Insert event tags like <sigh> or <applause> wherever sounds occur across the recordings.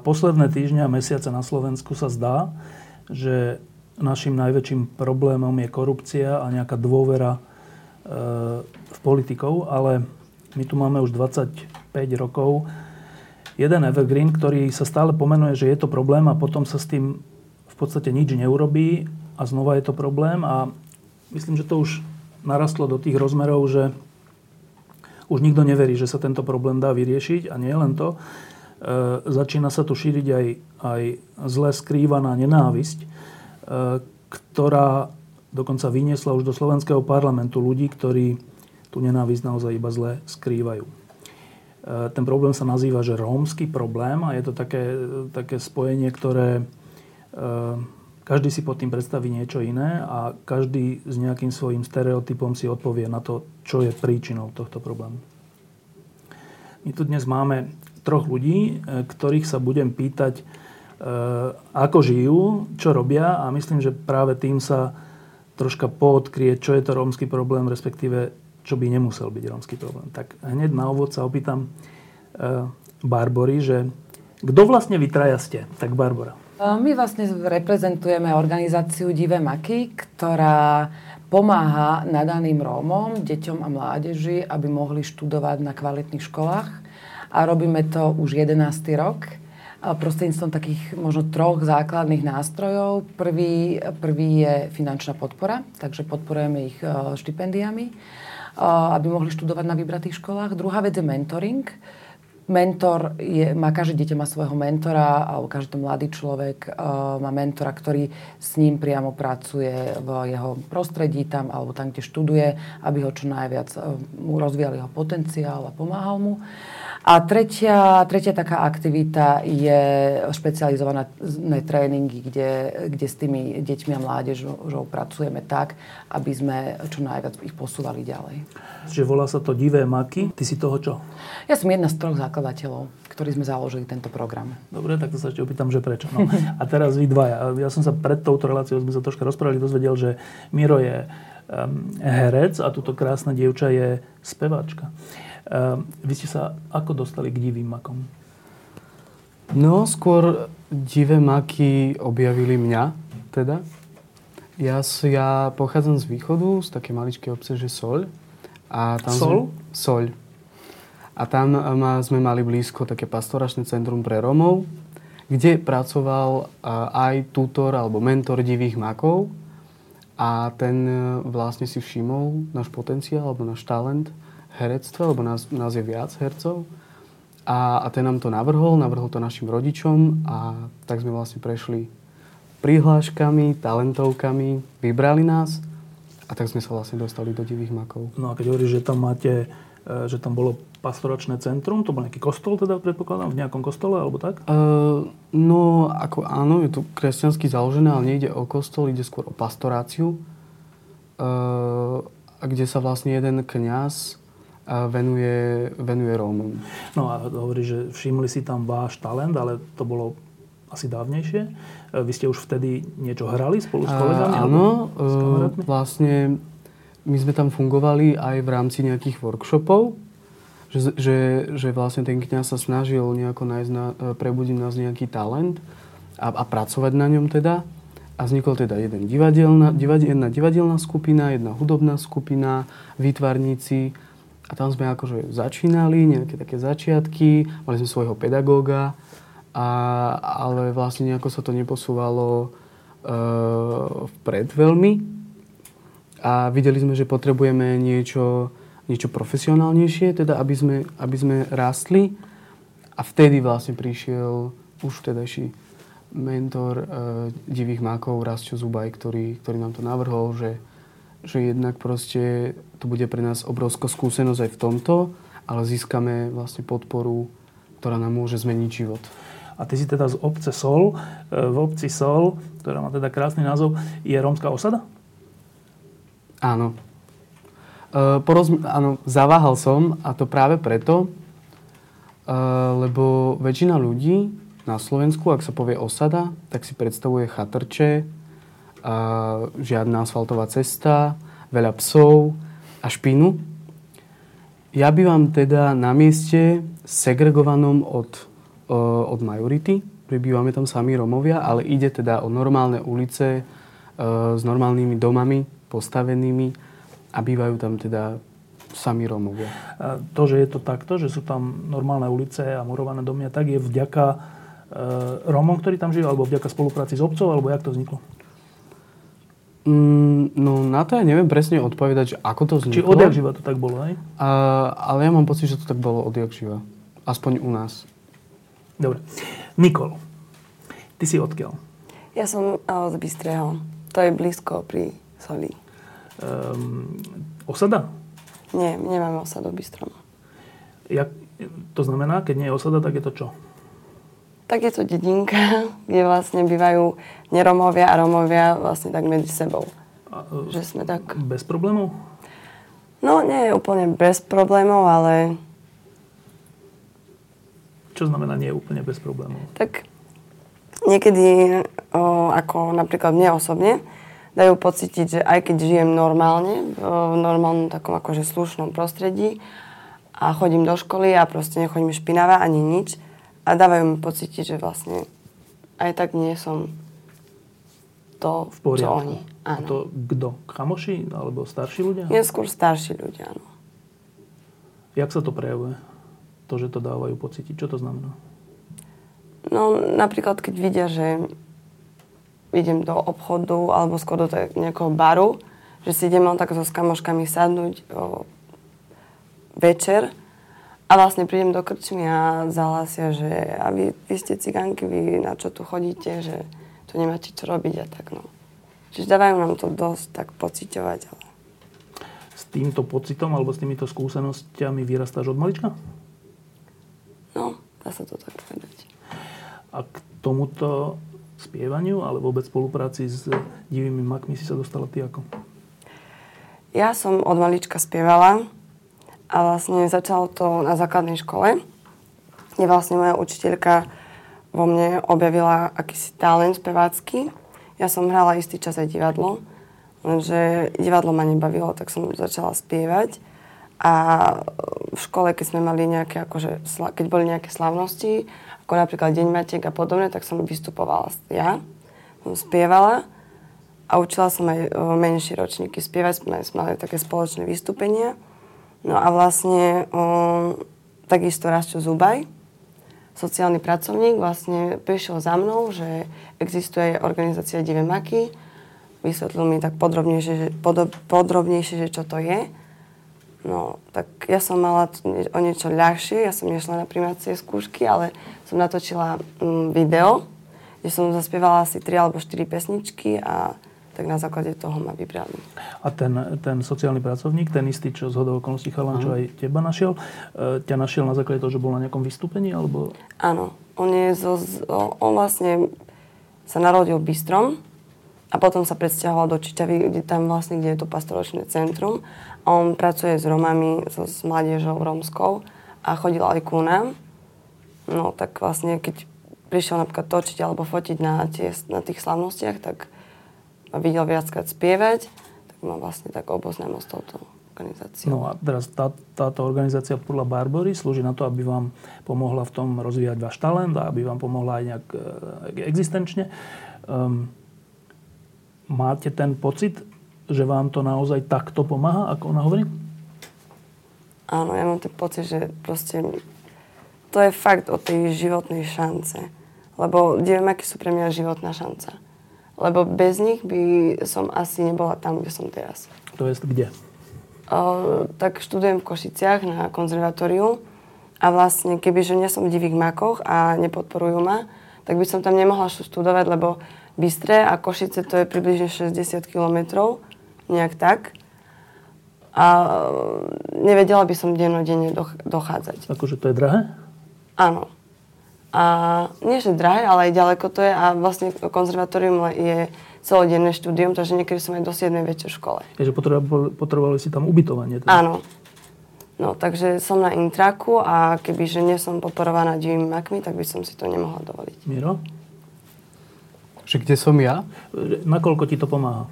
Posledné týždňa a mesiace na Slovensku sa zdá, že našim najväčším problémom je korupcia a nejaká dôvera e, v politikov, ale my tu máme už 25 rokov. Jeden evergreen, ktorý sa stále pomenuje, že je to problém a potom sa s tým v podstate nič neurobí a znova je to problém a myslím, že to už narastlo do tých rozmerov, že už nikto neverí, že sa tento problém dá vyriešiť a nie len to, začína sa tu šíriť aj, aj zle skrývaná nenávisť, e, ktorá dokonca vyniesla už do slovenského parlamentu ľudí, ktorí tú nenávisť naozaj iba zle skrývajú. E, ten problém sa nazýva, že rómsky problém a je to také, také spojenie, ktoré každý si pod tým predstaví niečo iné a každý s nejakým svojím stereotypom si odpovie na to, čo je príčinou tohto problému. My tu dnes máme troch ľudí, e, ktorých sa budem pýtať, e, ako žijú, čo robia a myslím, že práve tým sa troška poodkrie, čo je to rómsky problém, respektíve čo by nemusel byť rómsky problém. Tak hneď na úvod sa opýtam e, Barbory, že kto vlastne vy traja ste? Tak Barbara. My vlastne reprezentujeme organizáciu Divé maky, ktorá pomáha nadaným Rómom, deťom a mládeži, aby mohli študovať na kvalitných školách a robíme to už 11. rok prostredníctvom takých možno troch základných nástrojov. Prvý, prvý je finančná podpora, takže podporujeme ich e, štipendiami, e, aby mohli študovať na vybratých školách. Druhá vec je mentoring. Mentor je, má, každé dieťa má svojho mentora, alebo každý mladý človek uh, má mentora, ktorý s ním priamo pracuje v jeho prostredí tam, alebo tam, kde študuje, aby ho čo najviac uh, rozvíjal jeho potenciál a pomáhal mu. A tretia, tretia taká aktivita je špecializované tréningy, kde, kde s tými deťmi a mládežou pracujeme tak, aby sme čo najviac ich posúvali ďalej. Čiže volá sa to Divé maky. Ty si toho čo? Ja som jedna z troch zakladateľov, ktorí sme založili tento program. Dobre, tak to sa ešte opýtam, že prečo. No. <laughs> A teraz vy dvaja. Ja som sa pred touto reláciou, sme sa troška rozprávali, dozvedel, že Miro je um, herec a túto krásna dievča je speváčka. Ehm, vy ste sa ako dostali k divým makom? No, skôr divé maky objavili mňa, teda. Ja, ja pochádzam z východu, z také maličké obce, že Soľ. A tam Sol? Sme, Soľ. A tam ma, sme mali blízko také pastoračné centrum pre Romov, kde pracoval aj tutor alebo mentor divých makov. A ten e, vlastne si všimol náš potenciál alebo náš talent herectve, lebo nás, nás je viac hercov. A, a ten nám to navrhol, navrhol to našim rodičom a tak sme vlastne prešli prihláškami, talentovkami, vybrali nás a tak sme sa vlastne dostali do divých makov. No a keď hovoríš, že tam máte, e, že tam bolo pastoračné centrum, to bol nejaký kostol teda predpokladám, v nejakom kostole alebo tak? Uh, no ako áno, je to kresťansky založené, ale nejde o kostol, ide skôr o pastoráciu, uh, kde sa vlastne jeden kňaz a venuje, venuje Rómom. No a hovorí, že všimli si tam váš talent, ale to bolo asi dávnejšie. E, vy ste už vtedy niečo hrali spolu s kolegami? A, áno, s vlastne my sme tam fungovali aj v rámci nejakých workshopov, že, že, že vlastne ten kňaz sa snažil nejako nájsť na, e, prebudiť nás nejaký talent a, a pracovať na ňom teda. A vznikol teda jeden divadelná, divadel, jedna divadelná skupina, jedna hudobná skupina, výtvarníci a tam sme akože začínali, nejaké také začiatky, mali sme svojho pedagóga, a, ale vlastne nejako sa to neposúvalo e, vpred veľmi. A videli sme, že potrebujeme niečo, niečo profesionálnejšie, teda aby sme, aby sme rástli. A vtedy vlastne prišiel už vtedajší mentor e, divých mákov, Rastio Zubaj, ktorý, ktorý nám to navrhol, že že jednak proste to bude pre nás obrovská skúsenosť aj v tomto, ale získame vlastne podporu ktorá nám môže zmeniť život. A ty si teda z obce Sol. E, v obci Sol, ktorá má teda krásny názov, je rómska osada? Áno. E, porozmi- áno, zaváhal som a to práve preto, e, lebo väčšina ľudí na Slovensku, ak sa povie osada, tak si predstavuje chatrče, a žiadna asfaltová cesta, veľa psov a špinu. Ja bývam teda na mieste segregovanom od od majority. Prebývame tam sami Romovia, ale ide teda o normálne ulice s normálnymi domami postavenými a bývajú tam teda sami Romovia. To, že je to takto, že sú tam normálne ulice a murované domy, tak je vďaka e, Rómom, ktorí tam žijú, alebo vďaka spolupráci s obcov, alebo jak to vzniklo? Mm, no na to ja neviem presne odpovedať, že ako to vzniklo. Či odjak živa to tak bolo, hej? A, ale ja mám pocit, že to tak bolo odjak živa. Aspoň u nás. Dobre. Nikol, ty si odkiaľ? Ja som z Bystreho. To je blízko pri Soli. Um, osada? Nie, nemáme osadu v Bystrom. Jak, to znamená, keď nie je osada, tak je to čo? Tak je to dedinka, <laughs> kde vlastne bývajú neromovia a romovia vlastne tak medzi sebou. A, že sme tak... Bez problémov? No, nie je úplne bez problémov, ale čo znamená nie je úplne bez problémov? Tak niekedy, o, ako napríklad mne osobne, dajú pocítiť, že aj keď žijem normálne, v normálnom takom akože slušnom prostredí a chodím do školy a proste nechodím špinavá ani nič a dávajú mi pocítiť, že vlastne aj tak nie som to, v poriadku. čo oni. Áno. A to kto? Chamoši alebo starší ľudia? Nie, skôr starší ľudia, áno. Jak sa to prejavuje? to, že to dávajú pocítiť? Čo to znamená? No napríklad, keď vidia, že idem do obchodu alebo skôr do nejakého baru, že si idem tak so skamoškami sadnúť o, večer a vlastne prídem do krčmy a zahlasia, že a vy, vy ste cigánky, vy na čo tu chodíte, že tu nemáte čo robiť a tak no. Čiže dávajú nám to dosť tak pociťovať. Ale... S týmto pocitom alebo s týmito skúsenostiami vyrastáš od malička? No, dá sa to tak povedať. A k tomuto spievaniu alebo vôbec spolupráci s divými makmi si sa dostala ty ako? Ja som od malička spievala a vlastne začalo to na základnej škole, kde vlastne moja učiteľka vo mne objavila akýsi talent spevácky. Ja som hrala istý čas aj divadlo, lenže divadlo ma nebavilo, tak som začala spievať. A v škole, keď sme mali nejaké, akože, keď boli nejaké slavnosti, ako napríklad Deň Matiek a podobne, tak som vystupovala ja. Som spievala a učila som aj menšie ročníky spievať. Sme mali také spoločné vystúpenia. No a vlastne o, takisto Rastio Zubaj, sociálny pracovník, vlastne prišiel za mnou, že existuje organizácia Divé maky. Vysvetlil mi tak podrobnejšie, že, podrobnejšie, že čo to je. No, tak ja som mala o niečo ľahšie, ja som nešla na primácie skúšky, ale som natočila mm, video, kde som zaspievala asi 3 alebo 4 pesničky a tak na základe toho ma vybrali. A ten, ten sociálny pracovník, ten istý, čo z hodou okolností chalan, čo aj teba našiel, e, ťa našiel na základe toho, že bol na nejakom vystúpení, alebo... Áno, on, je zo, on vlastne sa narodil v Bystrom a potom sa predsťahoval do Čičavy, kde tam vlastne, kde je to pastoračné centrum. A on pracuje s Romami, so, s mládežou rómskou a chodil aj ku nám. No tak vlastne, keď prišiel napríklad točiť alebo fotiť na, tie, na tých slavnostiach, tak ma videl viackrát spievať, tak ma vlastne tak oboznámil s touto organizáciou. No a teraz tá, táto organizácia podľa Barbory slúži na to, aby vám pomohla v tom rozvíjať váš talent a aby vám pomohla aj nejak e, existenčne. Um, máte ten pocit, že vám to naozaj takto pomáha, ako ona hovorí? Áno, ja mám ten pocit, že proste to je fakt o tej životnej šance. Lebo dievmaky sú pre mňa životná šanca. Lebo bez nich by som asi nebola tam, kde som teraz. To je kde? O, tak študujem v Košiciach na konzervatóriu a vlastne kebyže nie som v divých makoch a nepodporujú ma, tak by som tam nemohla študovať, lebo Bystre a Košice to je približne 60 km, nejak tak. A nevedela by som dennodenne dochádzať. Akože to je drahé? Áno. A nie, že drahé, ale aj ďaleko to je a vlastne konzervatórium je celodenné štúdium, takže niekedy som aj do 7. večer v škole. Je, že potrebovali, potrebovali si tam ubytovanie. Teda. Áno. No, takže som na intraku a kebyže nie som podporovaná divými makmi, tak by som si to nemohla dovoliť. Miro? Že kde som ja? Nakoľko ti to pomáha?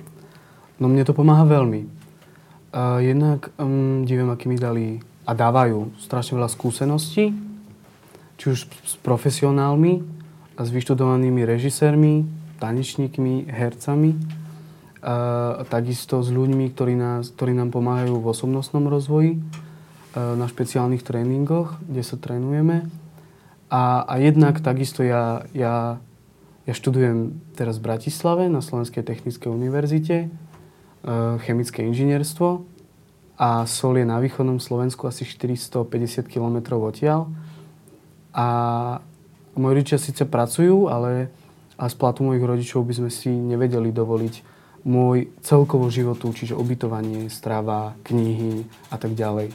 No mne to pomáha veľmi. Uh, jednak um, divé maky mi dali a dávajú strašne veľa skúseností, či už s profesionálmi a s vyštudovanými režisérmi, tanečníkmi, hercami, a takisto s ľuďmi, ktorí, nás, ktorí nám pomáhajú v osobnostnom rozvoji na špeciálnych tréningoch, kde sa trénujeme. A, a jednak takisto ja, ja, ja študujem teraz v Bratislave na Slovenskej technickej univerzite chemické inžinierstvo a Sol je na východnom Slovensku asi 450 km odtiaľ. A moji rodičia síce pracujú, ale a z platu mojich rodičov by sme si nevedeli dovoliť môj celkovo životu, čiže ubytovanie, strava, knihy a tak ďalej.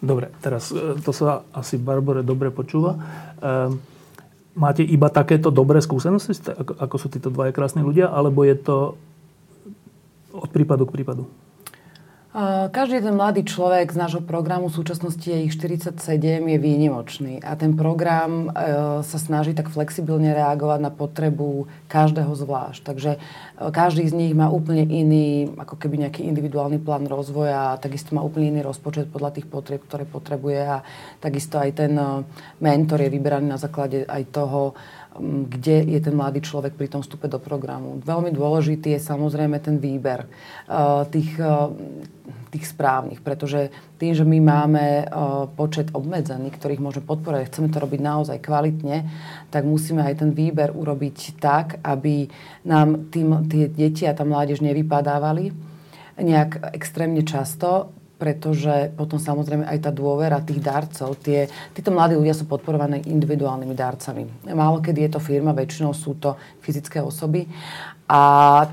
Dobre, teraz e, to sa asi Barbore dobre počúva. Ehm, máte iba takéto dobré skúsenosti, ako sú títo dvaja krásni ľudia, alebo je to od prípadu k prípadu? Každý jeden mladý človek z nášho programu, v súčasnosti je ich 47, je výnimočný. A ten program e, sa snaží tak flexibilne reagovať na potrebu každého zvlášť. Takže e, každý z nich má úplne iný, ako keby nejaký individuálny plán rozvoja, a takisto má úplne iný rozpočet podľa tých potrieb, ktoré potrebuje. A takisto aj ten e, mentor je vyberaný na základe aj toho, kde je ten mladý človek pri tom vstupe do programu. Veľmi dôležitý je samozrejme ten výber tých tých správnych, pretože tým, že my máme uh, počet obmedzený, ktorých môžeme podporovať, chceme to robiť naozaj kvalitne, tak musíme aj ten výber urobiť tak, aby nám tým, tie deti a tá mládež nevypadávali nejak extrémne často, pretože potom samozrejme aj tá dôvera tých darcov, tie, títo mladí ľudia sú podporovaní individuálnymi darcami. Málo kedy je to firma, väčšinou sú to fyzické osoby a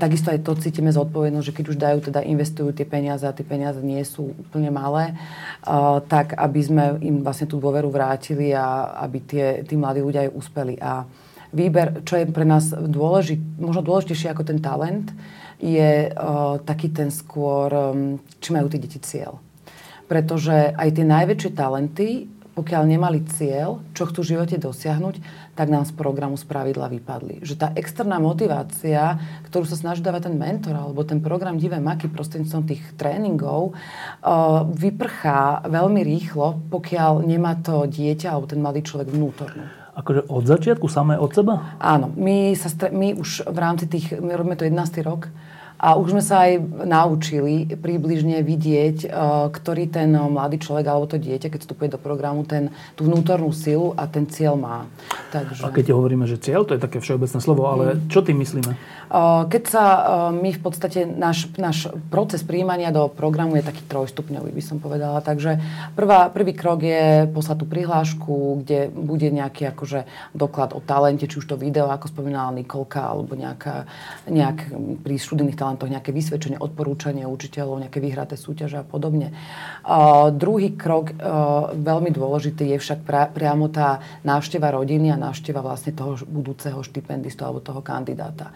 takisto aj to cítime zodpovednosť, že keď už dajú, teda investujú tie peniaze a tie peniaze nie sú úplne malé, uh, tak aby sme im vlastne tú dôveru vrátili a aby tie, tí mladí ľudia aj úspeli. A výber, čo je pre nás dôležit, možno dôležitejšie ako ten talent, je uh, taký ten skôr, či majú tí deti cieľ. Pretože aj tie najväčšie talenty pokiaľ nemali cieľ, čo chcú v živote dosiahnuť, tak nám z programu z pravidla vypadli. Že tá externá motivácia, ktorú sa snaží dávať ten mentor alebo ten program Divé maky prostredníctvom tých tréningov, uh, vyprchá veľmi rýchlo, pokiaľ nemá to dieťa alebo ten mladý človek vnútornú. Akože od začiatku samé od seba? Áno. My, sa, my už v rámci tých, my robíme to 11. rok, a už sme sa aj naučili približne vidieť, e, ktorý ten mladý človek alebo to dieťa, keď vstupuje do programu, ten, tú vnútornú silu a ten cieľ má. Takže... A keď hovoríme, že cieľ, to je také všeobecné slovo, ale mm. čo tým myslíme? E, keď sa e, my v podstate, náš, náš proces príjmania do programu je taký trojstupňový, by som povedala. Takže prvá, prvý krok je poslať tú prihlášku, kde bude nejaký akože doklad o talente, či už to video, ako spomínala Nikolka, alebo nejaká, nejak pri študijných talentoch nejaké vysvedčenie, odporúčanie učiteľov, nejaké vyhraté súťaže a podobne. Uh, druhý krok, uh, veľmi dôležitý, je však pra, priamo tá návšteva rodiny a návšteva vlastne toho budúceho štipendistu alebo toho kandidáta.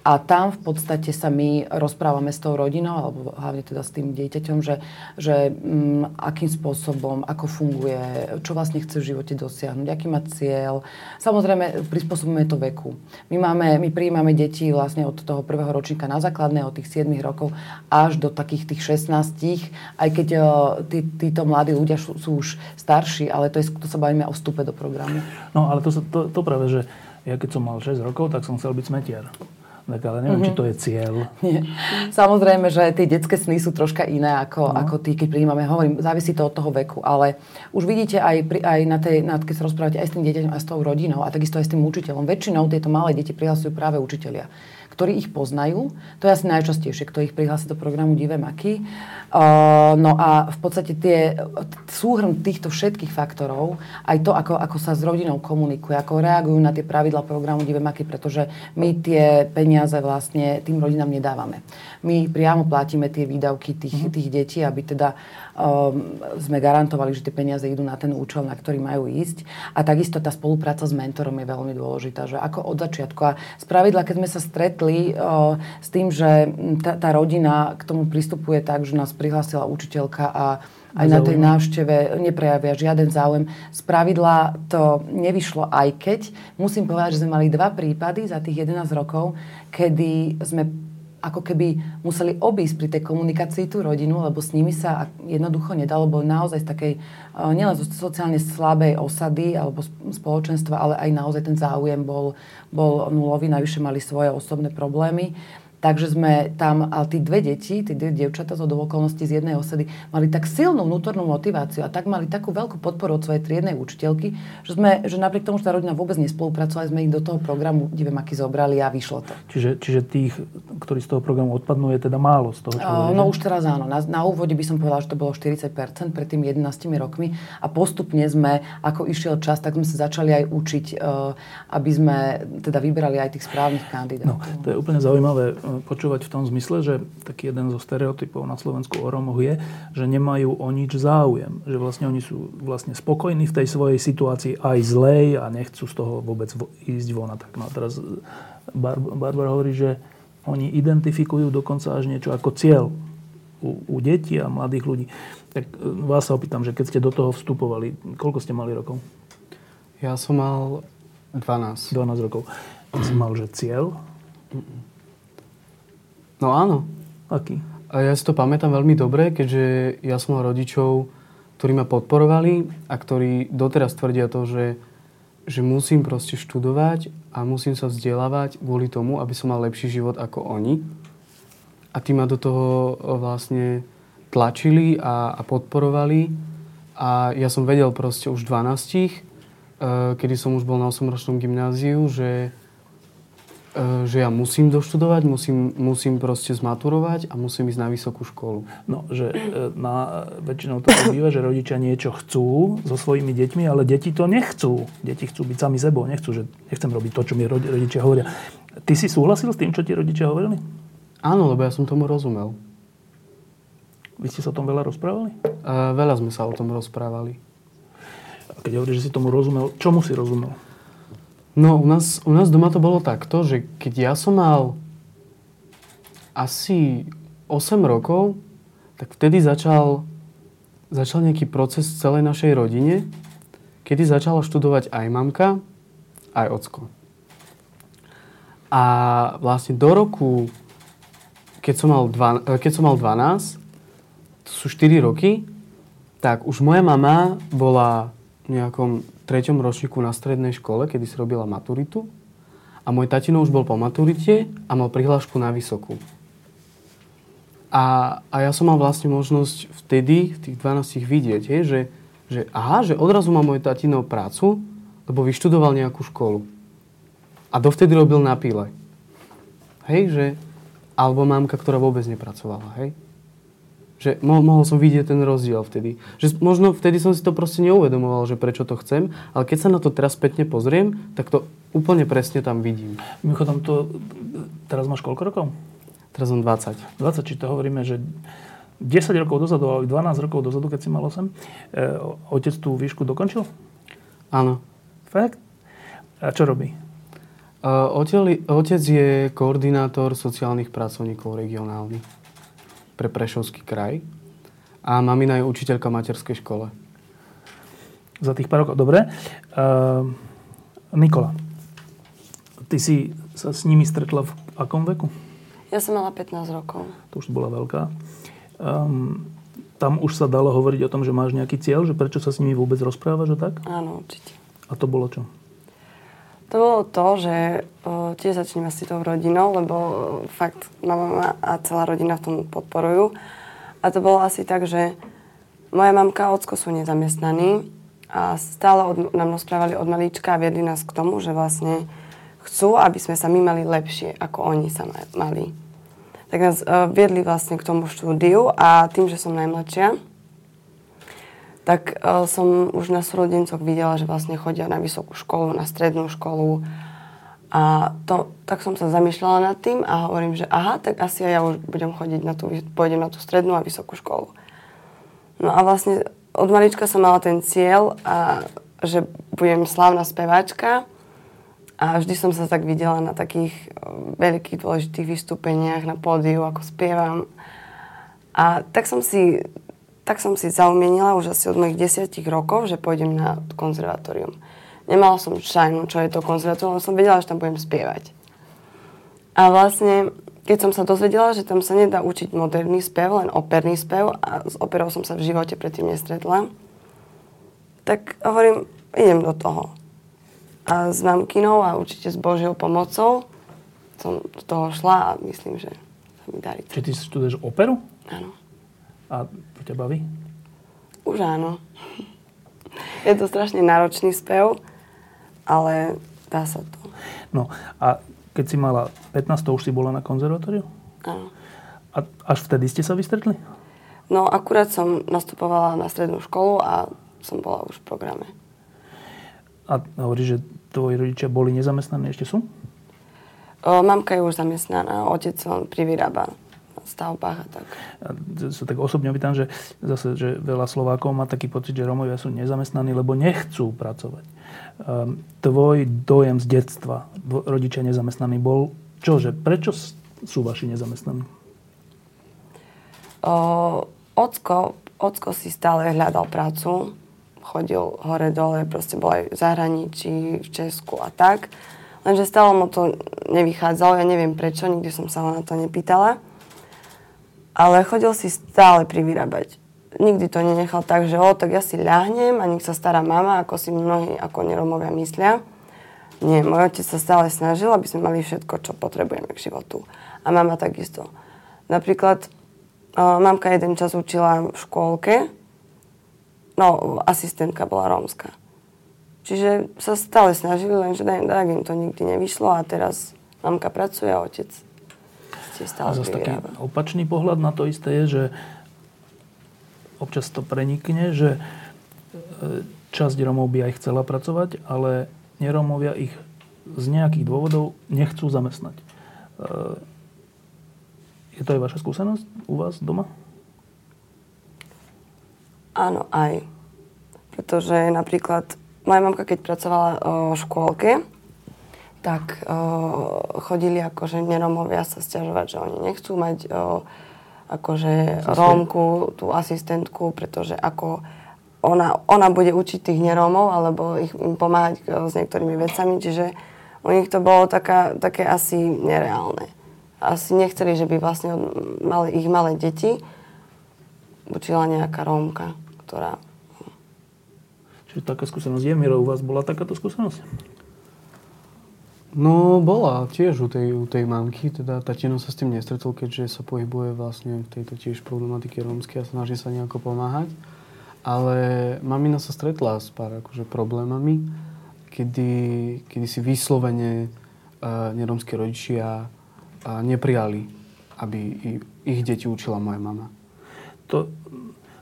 A tam v podstate sa my rozprávame s tou rodinou, alebo hlavne teda s tým dieťaťom, že, že m, mm, akým spôsobom, ako funguje, čo vlastne chce v živote dosiahnuť, aký má cieľ. Samozrejme, prispôsobujeme to veku. My, máme, my prijímame deti vlastne od toho prvého ročníka na základné, od tých 7 rokov až do takých tých 16, aj keď o, tí, títo mladí ľudia sú, sú už starší, ale to, je, to sa bavíme o vstupe do programu. No ale to, to, to práve, že ja keď som mal 6 rokov, tak som chcel byť smetiar. Tak ale neviem, mm-hmm. či to je cieľ. Nie. Samozrejme, že tie detské sny sú troška iné ako, no. ako tí, keď prijímame. Hovorím, závisí to od toho veku, ale už vidíte aj, pri, aj na tej, na, keď sa rozprávate aj s tým dieťaťom, aj s tou rodinou a takisto aj s tým učiteľom. Väčšinou tieto malé deti prihlasujú práve učiteľia ktorí ich poznajú. To je asi najčastejšie, kto ich prihlási do programu Divé maky. Uh, no a v podstate tie, súhrn týchto všetkých faktorov, aj to, ako, ako sa s rodinou komunikuje, ako reagujú na tie pravidla programu Divé maky, pretože my tie peniaze vlastne tým rodinám nedávame. My priamo platíme tie výdavky tých, mm-hmm. tých detí, aby teda sme garantovali, že tie peniaze idú na ten účel, na ktorý majú ísť. A takisto tá spolupráca s mentorom je veľmi dôležitá, že ako od začiatku. A z pravidla, keď sme sa stretli uh, s tým, že tá, tá rodina k tomu pristupuje tak, že nás prihlásila učiteľka a aj na tej návšteve neprejavia žiaden záujem. Z pravidla to nevyšlo, aj keď musím povedať, že sme mali dva prípady za tých 11 rokov, kedy sme ako keby museli obísť pri tej komunikácii tú rodinu, lebo s nimi sa jednoducho nedalo, bol naozaj z takej nielen zo sociálne slabej osady alebo spoločenstva, ale aj naozaj ten záujem bol, bol nulový, najvyššie mali svoje osobné problémy. Takže sme tam, ale tí dve deti, tí dve dievčatá z okolností z jednej osady, mali tak silnú vnútornú motiváciu a tak mali takú veľkú podporu od svojej triednej učiteľky, že, sme, že napriek tomu, že tá rodina vôbec nespolupracovala, sme ich do toho programu Divem aký zobrali a vyšlo to. Čiže, čiže tých, ktorí z toho programu odpadnú, je teda málo z toho, čo uh, No už teraz áno. Na, na úvode by som povedala, že to bolo 40% pred tými 11 rokmi a postupne sme, ako išiel čas, tak sme sa začali aj učiť, uh, aby sme teda vybrali aj tých správnych kandidátov. No, to je úplne zaujímavé počúvať v tom zmysle, že taký jeden zo stereotypov na Slovensku o Romoch je, že nemajú o nič záujem. Že vlastne oni sú vlastne spokojní v tej svojej situácii aj zlej a nechcú z toho vôbec ísť von. A tak no a teraz Bar- Barbara hovorí, že oni identifikujú dokonca až niečo ako cieľ u, u detí a mladých ľudí. Tak e, vás sa opýtam, že keď ste do toho vstupovali, koľko ste mali rokov? Ja som mal 12. 12 rokov. Ty si mal, že cieľ? No áno. Aký? A ja si to pamätám veľmi dobre, keďže ja som mal rodičov, ktorí ma podporovali a ktorí doteraz tvrdia to, že, že musím proste študovať a musím sa vzdelávať kvôli tomu, aby som mal lepší život ako oni. A tí ma do toho vlastne tlačili a, a podporovali. A ja som vedel proste už 12, eh, kedy som už bol na 8-ročnom gymnáziu, že že ja musím doštudovať, musím, musím proste zmaturovať a musím ísť na vysokú školu. No, že e, na, väčšinou to býva, že rodičia niečo chcú so svojimi deťmi, ale deti to nechcú. Deti chcú byť sami sebou, nechcú, že nechcem robiť to, čo mi rodičia hovoria. Ty si súhlasil s tým, čo ti rodičia hovorili? Áno, lebo ja som tomu rozumel. Vy ste sa o tom veľa rozprávali? Uh, veľa sme sa o tom rozprávali. A keď hovoríš, že si tomu rozumel, čomu si rozumel? No, u nás, u nás doma to bolo takto, že keď ja som mal asi 8 rokov, tak vtedy začal, začal nejaký proces v celej našej rodine, kedy začala študovať aj mamka, aj ocko. A vlastne do roku, keď som mal, dva, keď som mal 12, to sú 4 roky, tak už moja mama bola v nejakom treťom ročníku na strednej škole, kedy si robila maturitu. A môj tatino už bol po maturite a mal prihlášku na vysokú. A, a ja som mal vlastne možnosť vtedy, v tých 12 vidieť, hej, že, že aha, že odrazu má môj tatino prácu, lebo vyštudoval nejakú školu. A dovtedy robil na pile. Hej, že... Alebo mamka, ktorá vôbec nepracovala, hej že mo- mohol som vidieť ten rozdiel vtedy. Že možno vtedy som si to proste neuvedomoval, že prečo to chcem, ale keď sa na to teraz spätne pozriem, tak to úplne presne tam vidím. Mimochodom, to, teraz máš koľko rokov? Teraz mám 20. 20, či to hovoríme, že 10 rokov dozadu, ale 12 rokov dozadu, keď si mal 8, e, otec tú výšku dokončil? Áno. Fakt? A čo robí? Uh, otec je koordinátor sociálnych pracovníkov regionálnych pre Prešovský kraj. A mamina je učiteľka v materskej škole. Za tých pár rokov. Dobre. Uh, Nikola, ty si sa s nimi stretla v akom veku? Ja som mala 15 rokov. To už bola veľká. Um, tam už sa dalo hovoriť o tom, že máš nejaký cieľ, že prečo sa s nimi vôbec rozprávaš a tak? Áno, určite. A to bolo čo? To bolo to, že uh, tiež začnem asi tou rodinou, lebo fakt mama a celá rodina v tom podporujú. A to bolo asi tak, že moja mamka a ocko sú nezamestnaní a stále od, nám rozprávali od malička a viedli nás k tomu, že vlastne chcú, aby sme sa my mali lepšie, ako oni sa mali. Tak nás viedli vlastne k tomu štúdiu a tým, že som najmladšia, tak uh, som už na súrodencoch videla, že vlastne chodia na vysokú školu, na strednú školu. A to, tak som sa zamýšľala nad tým a hovorím, že aha, tak asi ja už budem chodiť na tú, pôjdem na tú strednú a vysokú školu. No a vlastne od malička som mala ten cieľ, a, že budem slávna speváčka a vždy som sa tak videla na takých veľkých dôležitých vystúpeniach na pódiu, ako spievam. A tak som si, tak som si zaumienila už asi od mojich desiatich rokov, že pôjdem na konzervatórium. Nemala som šajnu, čo je to konzervatórium, ale som vedela, že tam budem spievať. A vlastne, keď som sa dozvedela, že tam sa nedá učiť moderný spev, len operný spev, a s operou som sa v živote predtým nestretla, tak hovorím, idem do toho a s mamkinou a určite s Božiou pomocou som do toho šla a myslím, že sa mi darí. Čiže ty študuješ operu? Áno. A to ťa baví? Už áno. Je to strašne náročný spev, ale dá sa to. No a keď si mala 15, to už si bola na konzervatóriu? Áno. A až vtedy ste sa vystretli? No akurát som nastupovala na strednú školu a som bola už v programe. A hovoríš, že tvoji rodičia boli nezamestnaní, ešte sú? O, mamka je už zamestnaná, otec len privyrába stavbách a tak. A sa tak osobne opýtam, že zase, že veľa Slovákov má taký pocit, že Romovia sú nezamestnaní, lebo nechcú pracovať. Um, tvoj dojem z detstva, rodičia nezamestnaní, bol čože? Prečo sú vaši nezamestnaní? O, ocko, ocko si stále hľadal prácu chodil hore-dole, proste bol aj v zahraničí, v Česku a tak. Lenže stále mu to nevychádzalo, ja neviem prečo, nikdy som sa ho na to nepýtala. Ale chodil si stále privyrábať. Nikdy to nenechal tak, že o, tak ja si ľahnem a nech sa stará mama, ako si mnohí ako neromovia myslia. Nie, môj otec sa stále snažil, aby sme mali všetko, čo potrebujeme k životu. A mama takisto. Napríklad, mamka jeden čas učila v škôlke, No, asistentka bola rómska. Čiže sa stále snažili, lenže tak im to nikdy nevyšlo a teraz mamka pracuje a otec ste stále a zase taký opačný pohľad na to isté je, že občas to prenikne, že e, časť Romov by aj chcela pracovať, ale neromovia ich z nejakých dôvodov nechcú zamestnať. E, je to aj vaša skúsenosť u vás doma? Áno, aj. Pretože napríklad moja mamka, keď pracovala v škôlke, tak o, chodili akože neromovia sa stiažovať, že oni nechcú mať o, akože Rómku, tú asistentku, pretože ako ona, ona bude učiť tých nerómov alebo ich, im pomáhať s niektorými vecami, čiže u nich to bolo taká, také asi nereálne. Asi nechceli, že by vlastne mali, ich malé deti učila nejaká Rómka ktorá... Čiže taká skúsenosť je, Miro, u vás bola takáto skúsenosť? No, bola tiež u tej, u tej mamky, teda tatino sa s tým nestretol, keďže sa pohybuje vlastne v tejto tiež problematike rómskej a snaží sa nejako pomáhať. Ale mamina sa stretla s pár akože problémami, kedy, kedy si vyslovene uh, nerómske rodičia uh, neprijali, aby ich deti učila moja mama. To,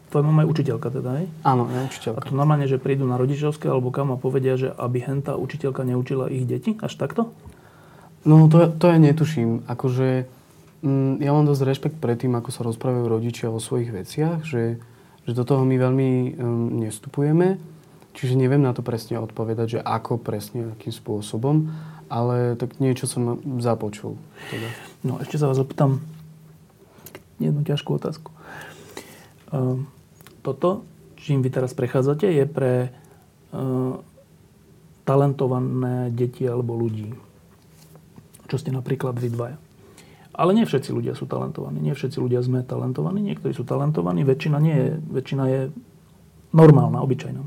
Tvoja mama je učiteľka teda, hej? Áno, je učiteľka. A to normálne, že prídu na rodičovské alebo kam a povedia, že aby hentá učiteľka neučila ich deti? Až takto? No to, to ja netuším. Akože mm, ja mám dosť rešpekt pred tým, ako sa rozprávajú rodičia o svojich veciach, že, že do toho my veľmi um, nestupujeme. Čiže neviem na to presne odpovedať, že ako presne, akým spôsobom, ale tak niečo som započul. Teda. No ešte sa vás opýtam jednu ťažkú otázku. Um, toto, čím vy teraz prechádzate, je pre uh, talentované deti alebo ľudí. Čo ste napríklad vy dvaja. Ale nie všetci ľudia sú talentovaní. Nie všetci ľudia sme talentovaní. Niektorí sú talentovaní. Väčšina nie je. Väčšina je normálna, obyčajná.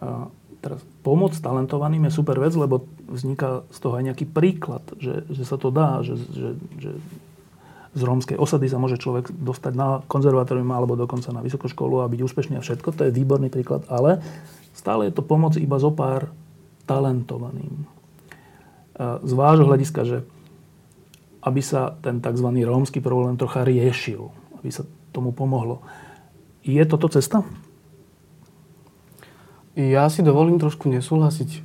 A teraz pomoc talentovaným je super vec, lebo vzniká z toho aj nejaký príklad, že, že sa to dá, že, že, že z rómskej osady sa môže človek dostať na konzervatórium alebo dokonca na vysokú školu a byť úspešný a všetko. To je výborný príklad, ale stále je to pomoc iba zo pár talentovaným. z vášho hľadiska, že aby sa ten tzv. rómsky problém trocha riešil, aby sa tomu pomohlo. Je toto cesta? Ja si dovolím trošku nesúhlasiť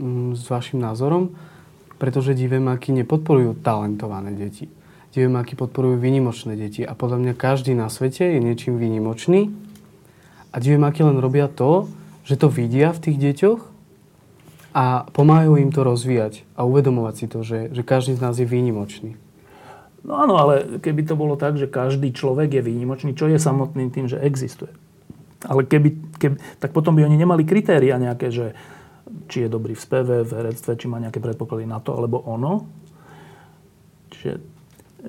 mm, s vašim názorom, pretože divemáky nepodporujú talentované deti. Divemáky podporujú výnimočné deti a podľa mňa každý na svete je niečím výnimočný a divemáky len robia to, že to vidia v tých deťoch a pomáhajú im to rozvíjať a uvedomovať si to, že, že každý z nás je výnimočný. No áno, ale keby to bolo tak, že každý človek je výnimočný, čo je samotným tým, že existuje. Ale keby, keby, tak potom by oni nemali kritéria nejaké, že či je dobrý v speve, v herectve, či má nejaké predpoklady na to, alebo ono. Čiže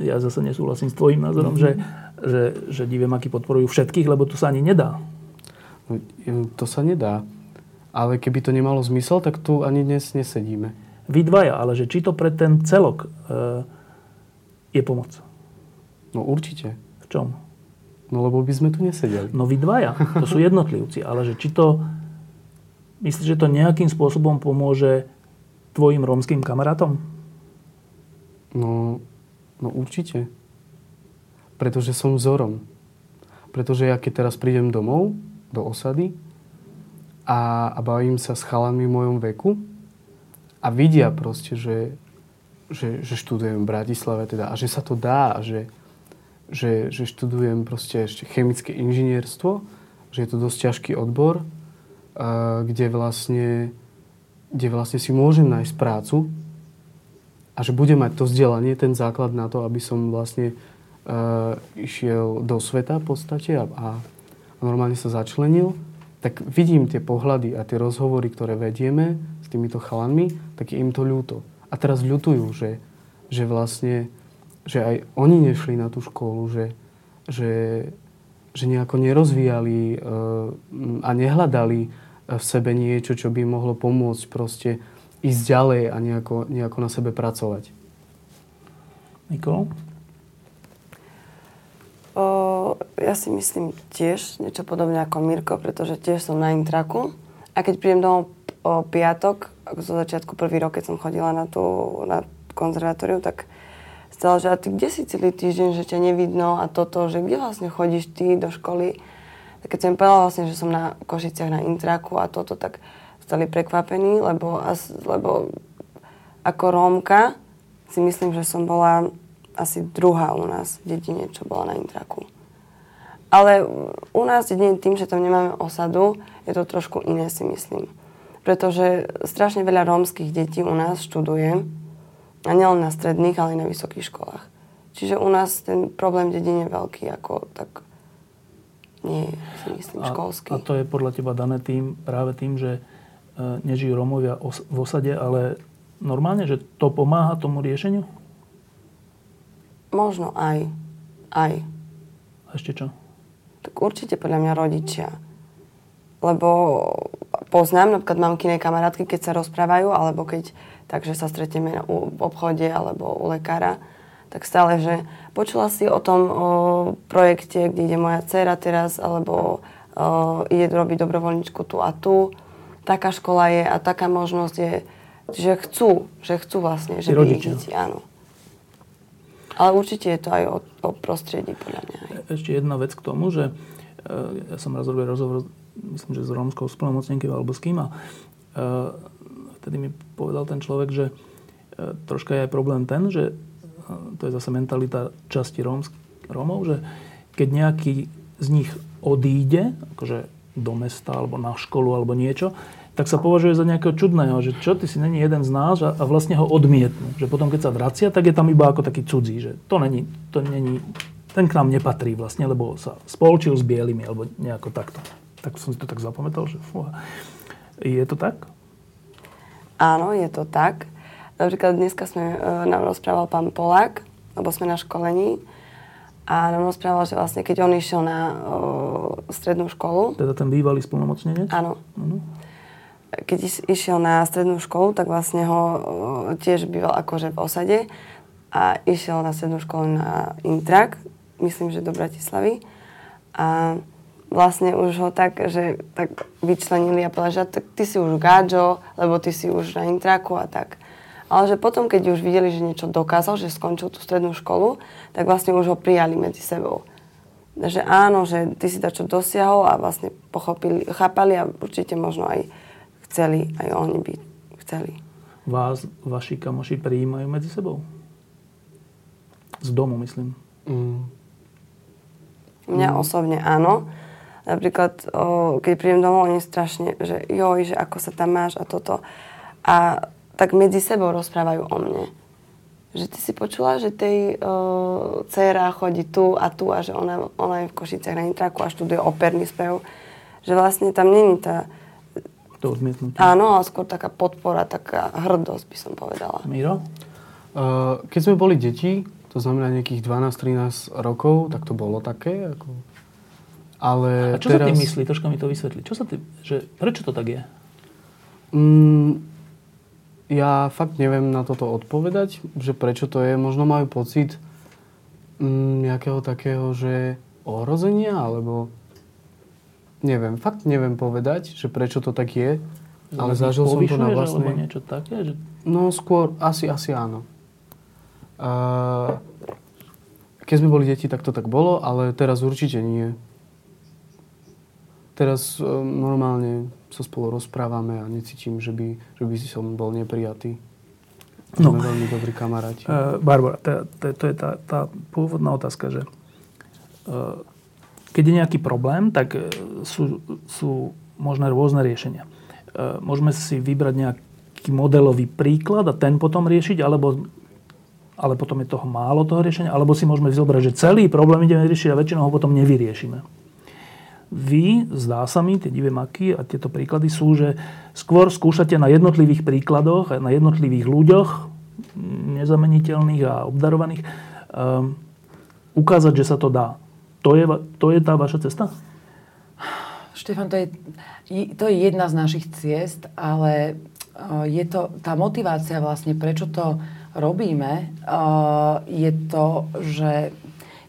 ja zase nesúhlasím s tvojím názorom, mm-hmm. že, že, že divémaky podporujú všetkých, lebo to sa ani nedá. No, to sa nedá. Ale keby to nemalo zmysel, tak tu ani dnes nesedíme. Vy dvaja, ale že či to pre ten celok e, je pomoc? No určite. V čom? No lebo by sme tu nesedeli. No vy dvaja, to sú jednotlivci, ale že či to, myslíš, že to nejakým spôsobom pomôže tvojim rómským kamarátom? No, no určite. Pretože som vzorom. Pretože ja keď teraz prídem domov, do osady, a, a bavím sa s chalami v mojom veku a vidia proste, že, že, že študujem v Bratislave teda a že sa to dá že, že, že študujem proste ešte chemické inžinierstvo, že je to dosť ťažký odbor, a, kde vlastne kde vlastne si môžem nájsť prácu a že budem mať to vzdelanie, ten základ na to, aby som vlastne uh, išiel do sveta v podstate a, a normálne sa začlenil tak vidím tie pohľady a tie rozhovory, ktoré vedieme s týmito chalanmi, tak je im to ľúto. A teraz ľutujú, že, že vlastne, že aj oni nešli na tú školu, že, že, že nejako nerozvíjali uh, a nehľadali v sebe niečo, čo by mohlo pomôcť proste ísť ďalej a nejako, nejako na sebe pracovať. Nikol? O, ja si myslím tiež niečo podobné ako Mirko, pretože tiež som na intraku. A keď prídem domov o piatok, ako zo začiatku prvý rok, keď som chodila na tú na konzervatóriu, tak stalo, že a ty kde si celý týždeň, že ťa nevidno a toto, že kde vlastne chodíš ty do školy. Tak keď som povedala vlastne, že som na Košiciach na intraku a toto, tak stali prekvapení, lebo, lebo ako Rómka si myslím, že som bola asi druhá u nás v dedine, čo bola na intraku. Ale u nás jedine tým, že tam nemáme osadu, je to trošku iné si myslím. Pretože strašne veľa rómskych detí u nás študuje, a nielen na stredných, ale aj na vysokých školách. Čiže u nás ten problém dedine je veľký, ako tak nie si myslím, a, školský. A to je podľa teba dané tým, práve tým, že nežijú Rómovia v osade, ale normálne, že to pomáha tomu riešeniu? Možno aj. Aj. A ešte čo? Tak určite podľa mňa rodičia. Lebo poznám napríklad mamkynej kamarátky, keď sa rozprávajú, alebo keď takže sa stretneme u, v obchode alebo u lekára, tak stále, že počula si o tom o projekte, kde ide moja dcera teraz, alebo o, ide robiť dobrovoľničku tu a tu. Taká škola je a taká možnosť je, že chcú, že chcú vlastne, že by ich deti, áno. Ale určite je to aj o, o prostredí, podľa mňa. Aj. Ešte jedna vec k tomu, že e, ja som raz robil rozhovor, myslím, že s rómskou splnomocnenkou alebo s kým a e, vtedy mi povedal ten človek, že e, troška je aj problém ten, že to je zase mentalita časti Rómsk, Rómov, že keď nejaký z nich odíde, akože do mesta alebo na školu alebo niečo, tak sa považuje za nejakého čudného, že čo, ty si není jeden z nás a, a vlastne ho odmietnú. Že potom, keď sa vracia, tak je tam iba ako taký cudzí, že to není, to není, ten k nám nepatrí vlastne, lebo sa spolčil s bielými, alebo nejako takto. Tak som si to tak zapamätal, že fúha. Je to tak? Áno, je to tak. Napríklad dneska sme, e, nám rozprával pán Polák, lebo sme na školení a nám rozprával, že vlastne keď on išiel na o, strednú školu... Teda ten bývalý spolnomocnenec? Áno. Uh-huh keď išiel na strednú školu, tak vlastne ho tiež býval akože v osade a išiel na strednú školu na Intrak, myslím, že do Bratislavy. A vlastne už ho tak, že tak vyčlenili a povedali, že tak ty si už gáčo, lebo ty si už na Intraku a tak. Ale že potom, keď už videli, že niečo dokázal, že skončil tú strednú školu, tak vlastne už ho prijali medzi sebou. Že áno, že ty si čo dosiahol a vlastne pochopili, chápali a určite možno aj chceli, aj oni by chceli. Vás, vaši kamoši prijímajú medzi sebou? Z domu, myslím. Mm. Mňa mm. osobne áno. Napríklad, o, keď prídem domov, oni strašne, že joj, že ako sa tam máš a toto. A tak medzi sebou rozprávajú o mne. Že ty si počula, že tej o, dcera chodí tu a tu a že ona, ona je v Košiciach na Nitraku a študuje operný spev. Že vlastne tam není tá... To odmietnutie. Áno, ale skôr taká podpora, taká hrdosť by som povedala. Miro? Uh, keď sme boli deti, to znamená nejakých 12-13 rokov, tak to bolo také. Ako ale A čo teraz... sa tým myslí? Troška mi to vysvetli. Čo sa tým, že, prečo to tak je? Mm, ja fakt neviem na toto odpovedať, že prečo to je. Možno majú pocit mm, nejakého takého, že ohrozenia, alebo neviem, fakt neviem povedať, že prečo to tak je. Ale zažil som to na vlastnej... Alebo niečo také? Že... No skôr, asi, asi áno. Uh, keď sme boli deti, tak to tak bolo, ale teraz určite nie teraz um, normálne sa spolu rozprávame a necítim, že by, že by si som bol neprijatý. No. Sme veľmi dobrí kamaráti. Uh, Barbara, to, to, to je tá, tá pôvodná otázka, že uh, keď je nejaký problém, tak uh, sú, sú možné rôzne riešenia. Uh, môžeme si vybrať nejaký modelový príklad a ten potom riešiť, alebo ale potom je toho málo toho riešenia, alebo si môžeme vyzobrať, že celý problém ideme riešiť a väčšinou ho potom nevyriešime vy, zdá sa mi, tie divé maky a tieto príklady sú, že skôr skúšate na jednotlivých príkladoch, na jednotlivých ľuďoch, nezameniteľných a obdarovaných, um, ukázať, že sa to dá. To je, to je tá vaša cesta? Štefan, to je, to je jedna z našich ciest, ale uh, je to tá motivácia vlastne, prečo to robíme, uh, je to, že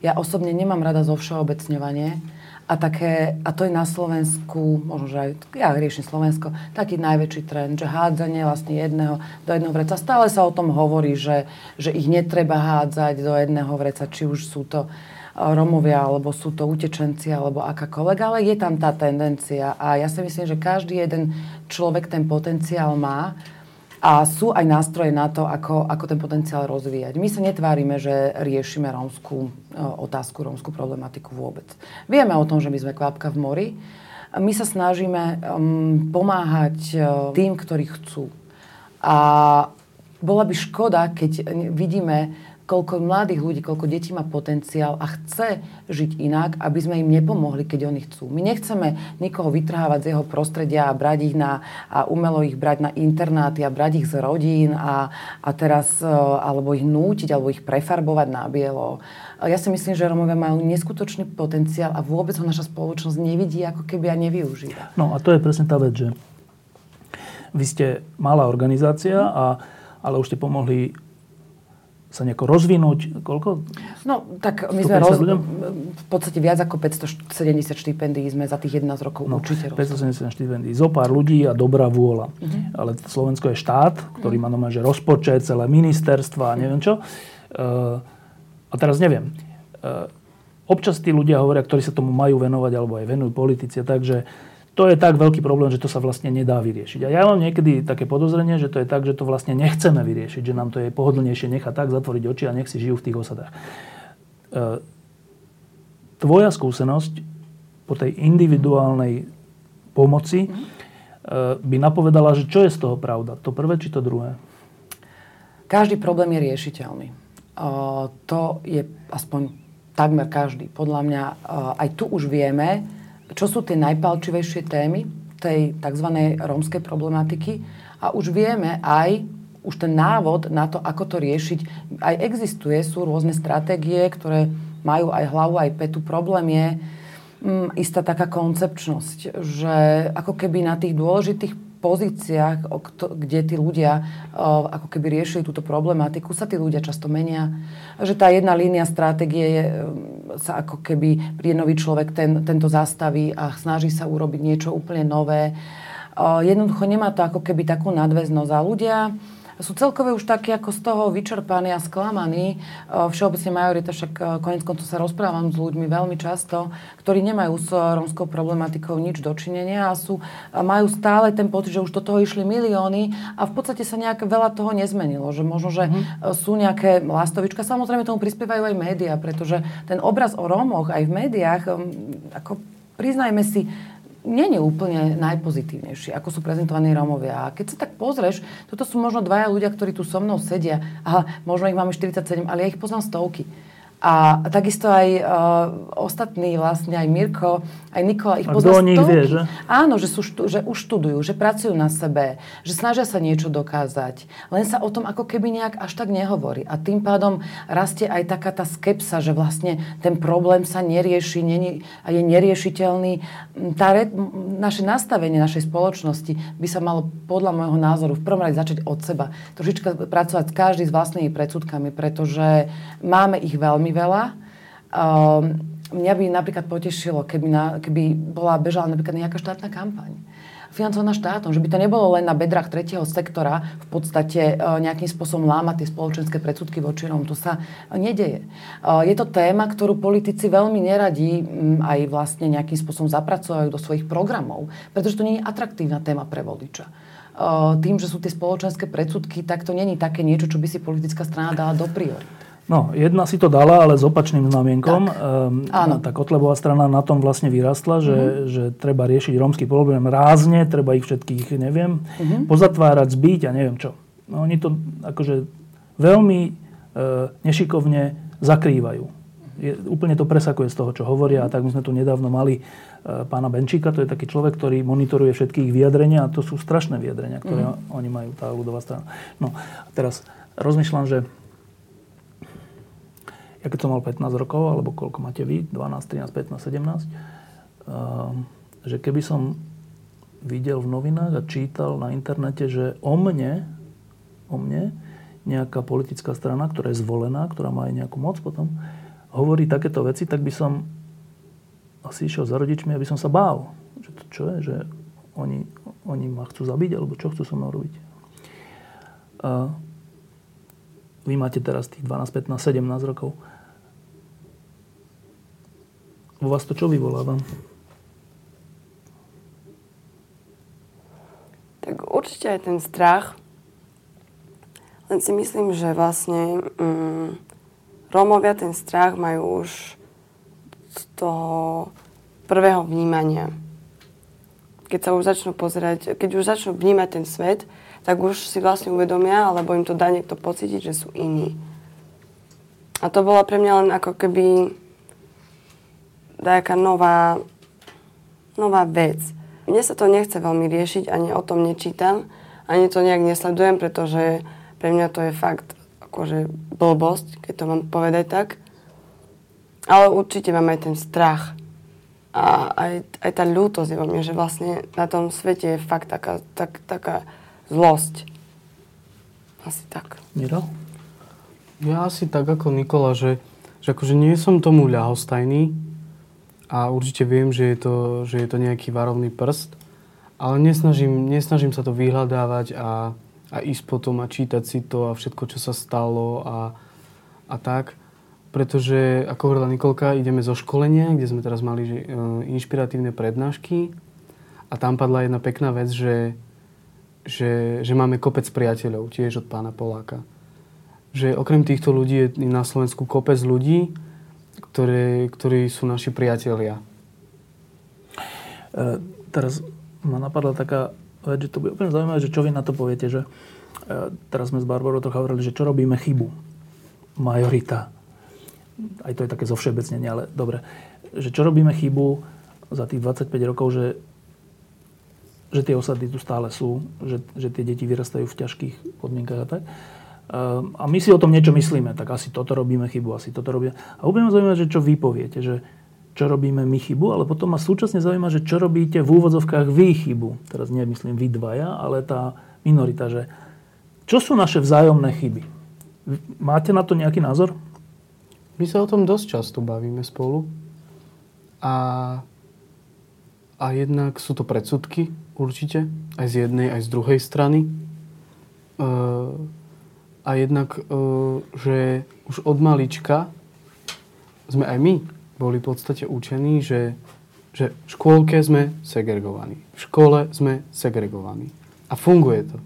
ja osobne nemám rada zo všeobecňovanie a, také, a to je na Slovensku, možno, že aj ja riešim Slovensko, taký najväčší trend, že hádzanie vlastne jedného do jedného vreca. Stále sa o tom hovorí, že, že ich netreba hádzať do jedného vreca, či už sú to Romovia, alebo sú to utečenci, alebo akákoľvek, ale je tam tá tendencia. A ja si myslím, že každý jeden človek ten potenciál má a sú aj nástroje na to, ako, ako ten potenciál rozvíjať. My sa netvárime, že riešime rómskú e, otázku, rómskú problematiku vôbec. Vieme o tom, že my sme kvapka v mori. My sa snažíme pomáhať uh, tým, ktorí chcú. A bola by škoda, keď vidíme koľko mladých ľudí, koľko detí má potenciál a chce žiť inak, aby sme im nepomohli, keď oni chcú. My nechceme nikoho vytrhávať z jeho prostredia a brať ich na, a umelo ich brať na internáty a brať ich z rodín a, a teraz, e, alebo ich nútiť, alebo ich prefarbovať na bielo. Ja si myslím, že Romovia majú neskutočný potenciál a vôbec ho naša spoločnosť nevidí, ako keby a nevyužíva. No a to je presne tá vec, že vy ste malá organizácia, a, ale už ste pomohli sa nejako rozvinúť? Koľko? No, tak my sme roz... v podstate viac ako 570 štipendií sme za tých 11 rokov no, určite 570 štipendií. Zo pár ľudí a dobrá vôľa. Uh-huh. Ale Slovensko je štát, ktorý uh-huh. má nomé, že rozpočet, celé ministerstva a neviem čo. Uh, a teraz neviem. Uh, občas tí ľudia hovoria, ktorí sa tomu majú venovať, alebo aj venujú politici, takže to je tak veľký problém, že to sa vlastne nedá vyriešiť. A ja mám niekedy také podozrenie, že to je tak, že to vlastne nechceme vyriešiť, že nám to je pohodlnejšie nechať tak, zatvoriť oči a nech si žijú v tých osadách. E, tvoja skúsenosť po tej individuálnej pomoci e, by napovedala, že čo je z toho pravda? To prvé či to druhé? Každý problém je riešiteľný. E, to je aspoň takmer každý. Podľa mňa aj tu už vieme, čo sú tie najpalčivejšie témy tej tzv. rómskej problematiky a už vieme aj, už ten návod na to, ako to riešiť, aj existuje, sú rôzne stratégie, ktoré majú aj hlavu, aj petu. Problém je um, istá taká koncepčnosť, že ako keby na tých dôležitých pozíciách, kde tí ľudia ako keby riešili túto problematiku, sa tí ľudia často menia. Že tá jedna línia stratégie je, sa ako keby príde nový človek, ten, tento zastaví a snaží sa urobiť niečo úplne nové. Jednoducho nemá to ako keby takú nadväznosť. A ľudia sú celkové už takí ako z toho vyčerpaní a sklamaní. Všeobecne majorita, však konec koncov sa rozprávam s ľuďmi veľmi často, ktorí nemajú s romskou problematikou nič dočinenia a sú, majú stále ten pocit, že už do toho išli milióny a v podstate sa nejak veľa toho nezmenilo. Že možno, že mm. sú nejaké lastovička. Samozrejme tomu prispievajú aj médiá, pretože ten obraz o Rómoch aj v médiách, ako priznajme si, nie je úplne najpozitívnejší, ako sú prezentovaní Rómovia. A keď sa tak pozrieš, toto sú možno dvaja ľudia, ktorí tu so mnou sedia. Aha, možno ich máme 47, ale ja ich poznám stovky. A takisto aj uh, ostatní, vlastne aj Mirko, aj Nikola, ich pozná nich vie, že? Áno, že, sú, že už študujú, že pracujú na sebe, že snažia sa niečo dokázať. Len sa o tom ako keby nejak až tak nehovorí. A tým pádom rastie aj taká tá skepsa, že vlastne ten problém sa nerieši nie, a je neriešiteľný. Tá re, naše nastavenie našej spoločnosti by sa malo podľa môjho názoru v prvom rade začať od seba. Trošička pracovať každý s vlastnými predsudkami, pretože máme ich veľmi veľa. Um, mňa by napríklad potešilo, keby, na, keby bola bežala napríklad nejaká štátna kampaň financovaná štátom, že by to nebolo len na bedrách tretieho sektora v podstate e, nejakým spôsobom lámať tie spoločenské predsudky voči Róm. To sa nedeje. E, je to téma, ktorú politici veľmi neradí aj vlastne nejakým spôsobom zapracovajú do svojich programov, pretože to nie je atraktívna téma pre voliča e, tým, že sú tie spoločenské predsudky, tak to není také niečo, čo by si politická strana dala do priorit. No, jedna si to dala, ale s opačným znamienkom. Tak. Um, Áno. Tá Kotlebová strana na tom vlastne vyrastla, že, uh-huh. že treba riešiť rómsky problém rázne, treba ich všetkých, neviem, uh-huh. pozatvárať, zbiť a neviem čo. No, oni to akože veľmi uh, nešikovne zakrývajú. Je, úplne to presakuje z toho, čo hovoria. A tak my sme tu nedávno mali uh, pána Benčíka, to je taký človek, ktorý monitoruje všetky ich vyjadrenia a to sú strašné vyjadrenia, ktoré uh-huh. oni majú, tá ľudová strana. No a teraz rozmýšľam, že ja keď som mal 15 rokov, alebo koľko máte vy, 12, 13, 15, 17, že keby som videl v novinách a čítal na internete, že o mne, o mne nejaká politická strana, ktorá je zvolená, ktorá má aj nejakú moc potom, hovorí takéto veci, tak by som asi išiel za rodičmi, aby som sa bál. Že to čo je, že oni, oni ma chcú zabiť, alebo čo chcú so mnou robiť. A vy máte teraz tých 12, 15, 17 rokov. Vo vás to čo vyvoláva? Tak určite aj ten strach. Len si myslím, že vlastne mm, Rómovia ten strach majú už z toho prvého vnímania. Keď sa už začnú pozerať, keď už začnú vnímať ten svet, tak už si vlastne uvedomia, alebo im to dá niekto pocítiť, že sú iní. A to bola pre mňa len ako keby nejaká nová, nová vec. Mne sa to nechce veľmi riešiť, ani o tom nečítam, ani to nejak nesledujem, pretože pre mňa to je fakt akože blbosť, keď to mám povedať tak. Ale určite mám aj ten strach. A aj, aj tá ľútosť je vo mne, že vlastne na tom svete je fakt taká, tak, taká zlosť. Asi tak. Miro? Ja asi tak ako Nikola, že, že akože nie som tomu ľahostajný, a určite viem, že je to, že je to nejaký varovný prst, ale nesnažím, nesnažím sa to vyhľadávať a, a ísť potom a čítať si to a všetko, čo sa stalo a, a tak. Pretože, ako hovorila Nikolka, ideme zo školenia, kde sme teraz mali že, e, inšpiratívne prednášky a tam padla jedna pekná vec, že, že, že máme kopec priateľov, tiež od pána Poláka. Že okrem týchto ľudí je na Slovensku kopec ľudí, ktoré, ktorí sú naši priatelia. E, teraz ma napadla taká vec, že to bude úplne zaujímavé, že čo vy na to poviete, že e, teraz sme s Barbarou trocha hovorili, že čo robíme chybu. Majorita. Aj to je také zovšeobecnenie, ale dobre. Že čo robíme chybu za tých 25 rokov, že že tie osady tu stále sú, že, že tie deti vyrastajú v ťažkých podmienkach a tak. Ehm, a my si o tom niečo myslíme, tak asi toto robíme chybu, asi toto robíme. A úplne ma zaujíma, že čo vy poviete, že čo robíme my chybu, ale potom ma súčasne zaujíma, že čo robíte v úvodzovkách vy chybu. Teraz nemyslím vy dvaja, ale tá minorita, že čo sú naše vzájomné chyby? Máte na to nejaký názor? My sa o tom dosť často bavíme spolu. A, a jednak sú to predsudky, určite. Aj z jednej, aj z druhej strany. A jednak, že už od malička sme aj my boli v podstate učení, že, že v škôlke sme segregovaní. V škole sme segregovaní. A funguje to.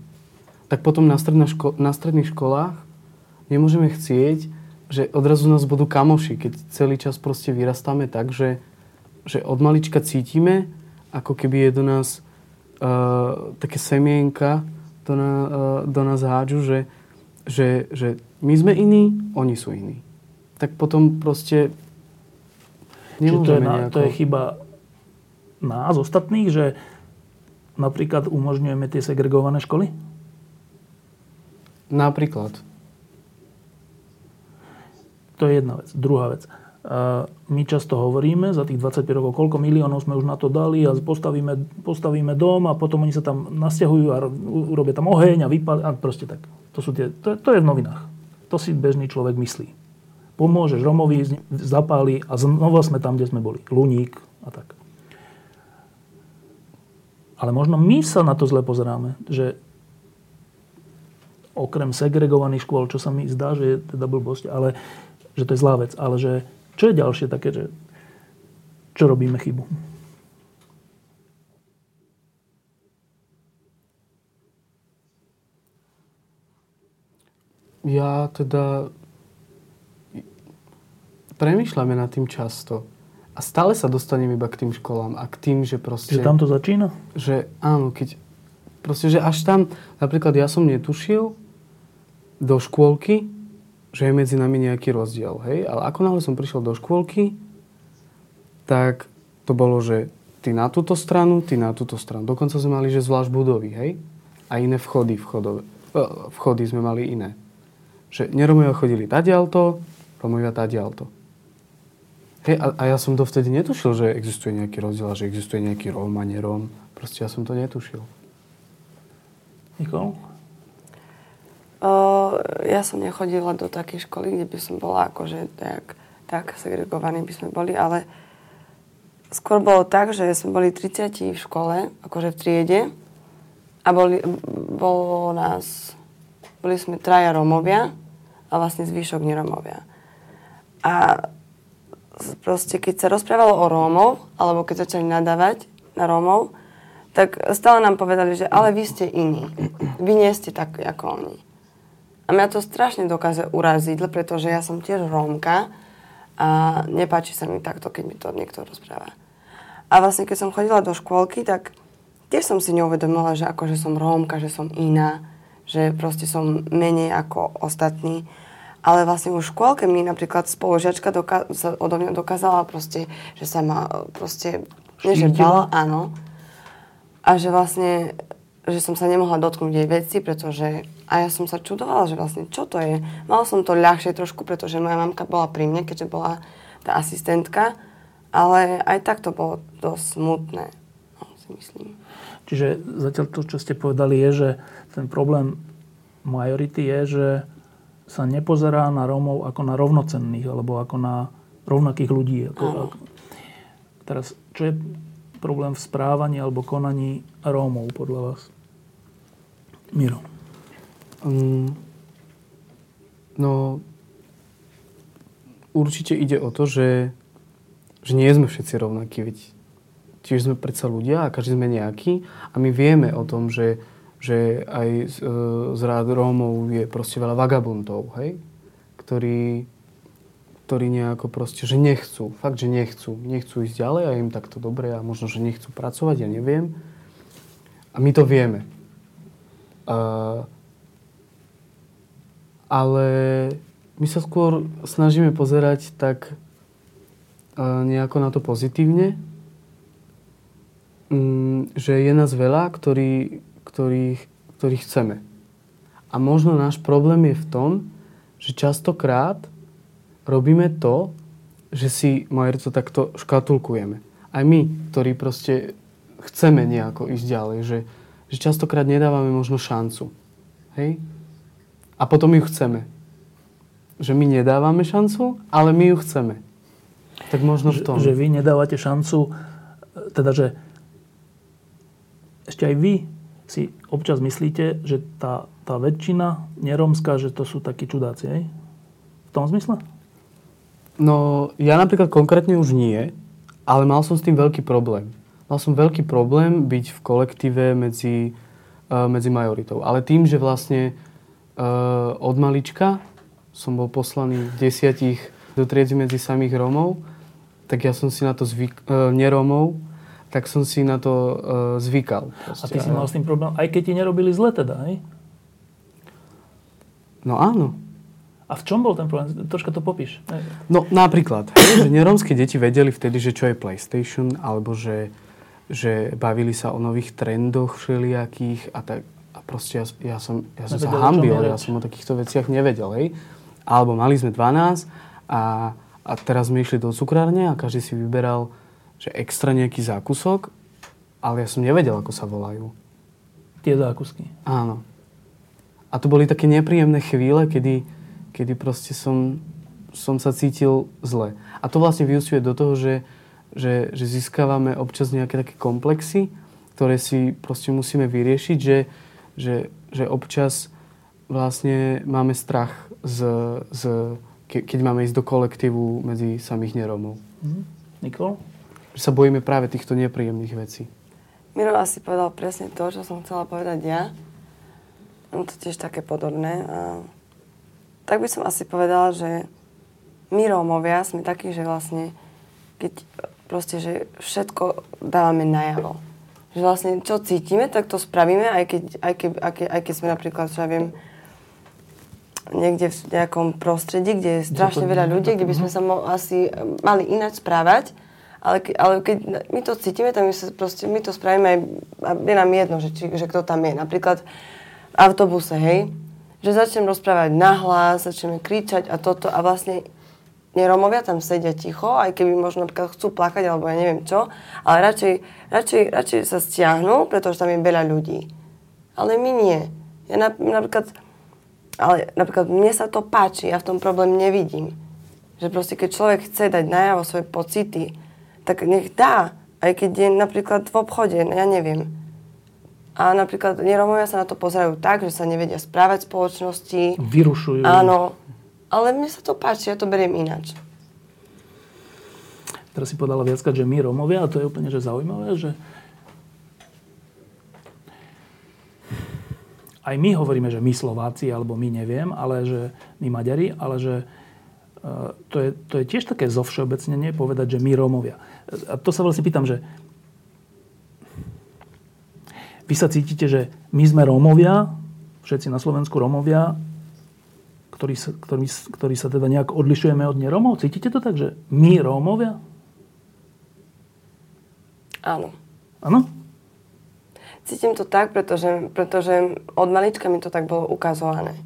Tak potom na, ško- na stredných školách nemôžeme chcieť, že odrazu nás budú kamoši, keď celý čas proste vyrastáme tak, že, že od malička cítime, ako keby je do nás uh, také semienka do, na, uh, do nás hádžu, že, že, že my sme iní, oni sú iní. Tak potom proste Čiže to je, na, nejako... to je chyba nás, ostatných, že napríklad umožňujeme tie segregované školy? Napríklad. To je jedna vec. Druhá vec. My často hovoríme za tých 25 rokov, koľko miliónov sme už na to dali a postavíme, postavíme dom a potom oni sa tam nasťahujú a urobia tam oheň a vypad a proste tak. To, sú tie, to, to je v novinách. To si bežný človek myslí pomôžeš Romovi, zapáli a znova sme tam, kde sme boli. Luník a tak. Ale možno my sa na to zle pozeráme, že okrem segregovaných škôl, čo sa mi zdá, že je teda blbosť, ale že to je zlá vec, ale že čo je ďalšie také, že čo robíme chybu? Ja teda premyšľame nad tým často. A stále sa dostaneme iba k tým školám a k tým, že proste... Že tam to začína? Že áno, keď... Proste, že až tam... Napríklad ja som netušil do škôlky, že je medzi nami nejaký rozdiel, hej? Ale ako náhle som prišiel do škôlky, tak to bolo, že ty na túto stranu, ty na túto stranu. Dokonca sme mali, že zvlášť budovy, hej? A iné vchody, vchodové, e, vchody sme mali iné. Že neromovia chodili tadialto, Romovia tadialto. Hej, a, a ja som to vtedy netušil, že existuje nejaký rozdiel, že existuje nejaký Róm a neróm. Proste ja som to netušil. Nikol? Uh, ja som nechodila do takej školy, kde by som bola akože tak, tak segregovaní by sme boli, ale skôr bolo tak, že sme boli 30 v škole, akože v triede a boli, bolo nás, boli sme traja Rómovia a vlastne zvyšok neromovia. A proste keď sa rozprávalo o Rómov, alebo keď začali nadávať na Rómov, tak stále nám povedali, že ale vy ste iní. Vy nie ste tak ako oni. A mňa to strašne dokáže uraziť, pretože ja som tiež Rómka a nepáči sa mi takto, keď mi to niekto rozpráva. A vlastne keď som chodila do škôlky, tak tiež som si neuvedomila, že akože som Rómka, že som iná, že proste som menej ako ostatní. Ale vlastne už v škôlke mi napríklad spolužiačka doka- sa odo mňa dokázala proste, že sa ma proste, nie že bala, áno. A že vlastne, že som sa nemohla dotknúť jej veci, pretože, a ja som sa čudovala, že vlastne čo to je. Mala som to ľahšie trošku, pretože moja mamka bola pri mne, keďže bola tá asistentka, ale aj tak to bolo dosť smutné, no, si myslím. Čiže zatiaľ to, čo ste povedali, je, že ten problém majority je, že sa nepozerá na Rómov ako na rovnocenných alebo ako na rovnakých ľudí. Ako, ako, teraz, čo je problém v správaní alebo konaní Rómov podľa vás? Miro. Um, no, určite ide o to, že, že nie sme všetci rovnakí. Veď tiež sme predsa ľudia a každý sme nejaký a my vieme o tom, že že aj z, e, z rád Rómov je proste veľa vagabundov, hej? Ktorí, ktorí nejako proste, že nechcú, fakt, že nechcú. Nechcú ísť ďalej a im takto dobre a možno, že nechcú pracovať, ja neviem. A my to vieme. Uh, ale my sa skôr snažíme pozerať tak uh, nejako na to pozitívne, um, že je nás veľa, ktorí ktorých, ktorých chceme. A možno náš problém je v tom, že častokrát robíme to, že si to takto škatulkujeme. Aj my, ktorí proste chceme nejako ísť ďalej, že, že častokrát nedávame možno šancu. Hej? A potom ju chceme. Že my nedávame šancu, ale my ju chceme. Tak možno v tom. Že, že vy nedávate šancu, teda že ešte aj vy si občas myslíte, že tá, tá väčšina neromská, že to sú takí čudáci, aj? V tom zmysle? No, ja napríklad konkrétne už nie, ale mal som s tým veľký problém. Mal som veľký problém byť v kolektíve medzi, uh, medzi majoritou. Ale tým, že vlastne uh, od malička som bol poslaný desiatich do triedy medzi samých Rómov, tak ja som si na to zvyk... Uh, nerómov, tak som si na to uh, zvykal. Proste. A ty si mal s tým problém, aj keď ti nerobili zle teda, hej? No áno. A v čom bol ten problém? Troška to popíš. No napríklad, že nerómske deti vedeli vtedy, že čo je PlayStation, alebo že, že bavili sa o nových trendoch všelijakých a tak. A proste ja, ja som, ja som sa hambil, ja som o takýchto veciach nevedel. Hej. Alebo mali sme 12 a, a teraz sme išli do cukrárne a každý si vyberal že extra nejaký zákusok, ale ja som nevedel, ako sa volajú. Tie zákusky. Áno. A to boli také nepríjemné chvíle, kedy, kedy proste som, som sa cítil zle. A to vlastne vyústuje do toho, že, že, že získavame občas nejaké také komplexy, ktoré si proste musíme vyriešiť, že, že, že občas vlastne máme strach z, z, ke, keď máme ísť do kolektívu medzi samých neromov. Mm. Nikol? Že sa bojíme práve týchto nepríjemných vecí. Miro asi povedal presne to, čo som chcela povedať ja. No to tiež také podobné. A tak by som asi povedala, že my Rómovia sme takí, že vlastne keď proste, že všetko dávame najavo. Že vlastne čo cítime, tak to spravíme, aj keď, aj keď, aj keď, aj keď sme napríklad, čo ja viem, niekde v nejakom prostredí, kde je strašne veľa ľudí, kde by sme sa mo- asi mali ináč správať, ale, ke, ale keď my to cítime, tak my, sa proste, my to spravíme aj, a je nám jedno, že, či, že kto tam je. Napríklad v autobuse, hej, že začnem rozprávať nahlas, začneme kričať a toto a vlastne neromovia tam sedia ticho, aj keby možno napríklad chcú plakať alebo ja neviem čo, ale radšej, radšej, radšej sa stiahnu, pretože tam je veľa ľudí. Ale my nie. Ja napríklad ale napríklad mne sa to páči, ja v tom problém nevidím. Že proste keď človek chce dať najavo svoje pocity, tak nech dá. Aj keď je napríklad v obchode, ja neviem. A napríklad neromovia sa na to pozerajú tak, že sa nevedia správať v spoločnosti. Vyrušujú. Áno. Ale mne sa to páči, ja to beriem ináč. Teraz si povedala viackrát, že my Romovia, a to je úplne že zaujímavé, že aj my hovoríme, že my Slováci, alebo my neviem, ale že my Maďari, ale že e, to je, to je tiež také zovšeobecnenie povedať, že my Rómovia. A to sa vlastne pýtam, že vy sa cítite, že my sme Rómovia, všetci na Slovensku Rómovia, ktorí sa, ktorí, ktorí sa teda nejak odlišujeme od nerómov? Cítite to tak, že my Rómovia? Áno. Áno? Cítim to tak, pretože, pretože od malička mi to tak bolo ukazované.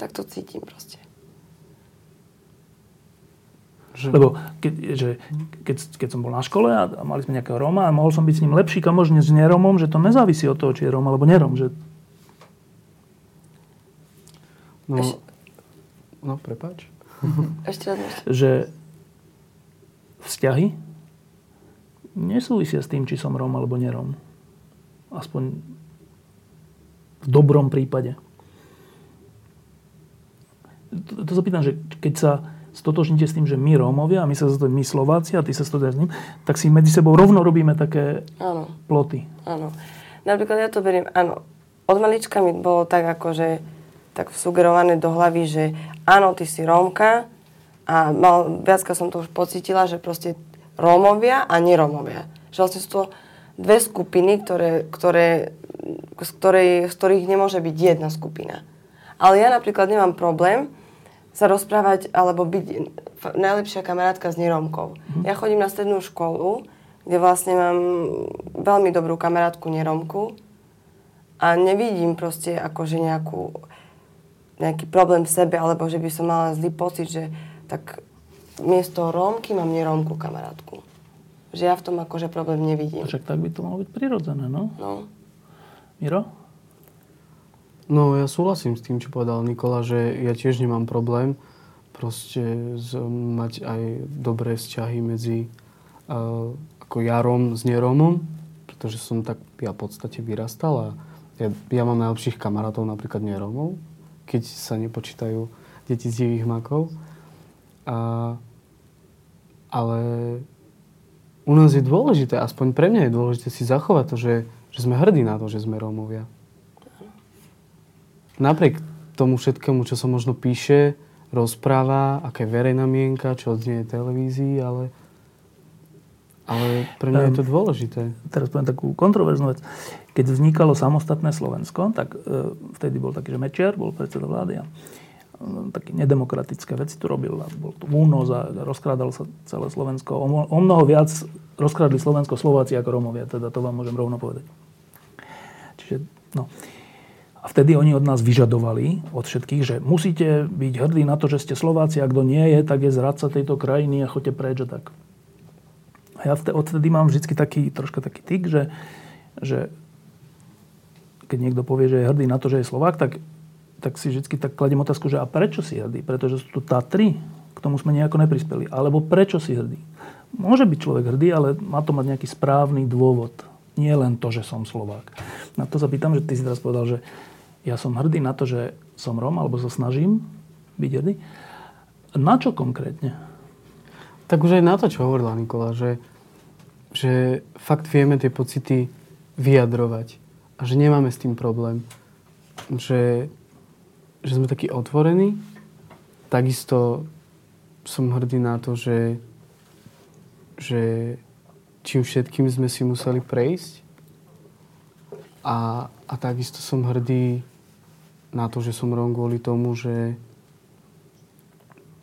Tak to cítim proste. Že... Lebo keď, že, keď, keď som bol na škole a, a mali sme nejakého Róma a mohol som byť s ním lepší kamož s neromom, že to nezávisí od toho, či je Róm alebo nerom. Že... No, no prepáč. <laughs> Ešte raz. Že vzťahy nesúvisia s tým, či som Róm alebo nerom. Aspoň v dobrom prípade. To, to sa pýtam, že keď sa stotožníte s tým, že my Rómovia, a my sa my Slováci, a ty sa stotožníš s ním, tak si medzi sebou rovno robíme také áno. ploty. Áno. Napríklad ja to beriem, áno, od malička mi bolo tak akože tak sugerované do hlavy, že áno, ty si Rómka a mal, viacka som to už pocitila, že proste Rómovia a nerómovia. Že vlastne sú to dve skupiny, ktoré, ktoré, z, ktorej, z ktorých nemôže byť jedna skupina. Ale ja napríklad nemám problém sa rozprávať alebo byť najlepšia kamarátka s neromkou. Mm. Ja chodím na strednú školu, kde vlastne mám veľmi dobrú kamarátku neromku a nevidím proste akože nejakú, nejaký problém v sebe, alebo že by som mala zlý pocit, že tak miesto Rómky mám neromku kamarátku že ja v tom akože problém nevidím. Však tak by to malo byť prirodzené, no? No. Miro? No, ja súhlasím s tým, čo povedal Nikola, že ja tiež nemám problém proste z, mať aj dobré vzťahy medzi uh, ako Jarom s Neromom, pretože som tak ja v podstate vyrastal a Ja, ja mám najlepších kamarátov, napríklad neromov, keď sa nepočítajú deti z divých makov. A, ale u nás je dôležité, aspoň pre mňa je dôležité si zachovať to, že, že sme hrdí na to, že sme Rómovia. Napriek tomu všetkému, čo sa možno píše, rozpráva, aká je verejná mienka, čo odznie televízii, ale, ale pre mňa um, je to dôležité. Teraz poviem takú kontroverznú vec. Keď vznikalo samostatné Slovensko, tak e, vtedy bol taký, že Mečiar bol predseda vlády a e, také nedemokratické veci tu robil. Bol tu únos a rozkrádal sa celé Slovensko. O, mnoho viac rozkrádli Slovensko Slováci ako Romovia, teda to vám môžem rovno povedať. Čiže, no. A vtedy oni od nás vyžadovali, od všetkých, že musíte byť hrdí na to, že ste Slováci, a kto nie je, tak je zradca tejto krajiny a choďte preč a tak. A ja odtedy mám vždy taký, troška taký tyk, že, že keď niekto povie, že je hrdý na to, že je Slovák, tak, tak si vždy tak kladiem otázku, že a prečo si hrdý? Pretože sú tu Tatry, k tomu sme nejako neprispeli. Alebo prečo si hrdý? Môže byť človek hrdý, ale má to mať nejaký správny dôvod. Nie len to, že som Slovák. Na to sa pýtam, že ty si teraz povedal, že ja som hrdý na to, že som Rom, alebo sa snažím byť hrdý. Na čo konkrétne? Tak už aj na to, čo hovorila Nikola, že, že fakt vieme tie pocity vyjadrovať a že nemáme s tým problém. Že, že sme takí otvorení. Takisto som hrdý na to, že, že čím všetkým sme si museli prejsť. A, a takisto som hrdý na to, že som Róm kvôli tomu, že,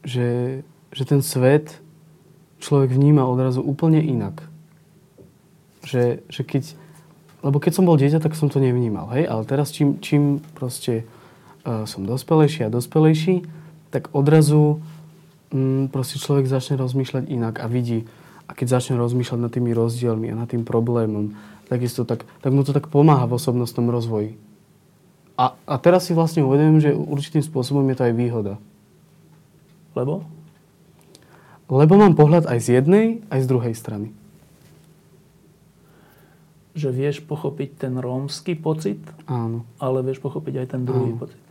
že, že ten svet človek vníma odrazu úplne inak. Že, že keď, lebo keď som bol dieťa, tak som to nevnímal, hej? Ale teraz čím, čím proste uh, som dospelejší a dospelejší, tak odrazu um, proste človek začne rozmýšľať inak a vidí. A keď začne rozmýšľať nad tými rozdielmi a nad tým problémom, takisto tak, tak mu to tak pomáha v osobnostnom rozvoji. A, a teraz si vlastne uvedomím, že určitým spôsobom je to aj výhoda. Lebo? Lebo mám pohľad aj z jednej, aj z druhej strany že vieš pochopiť ten rómsky pocit, Áno. ale vieš pochopiť aj ten druhý Áno. pocit.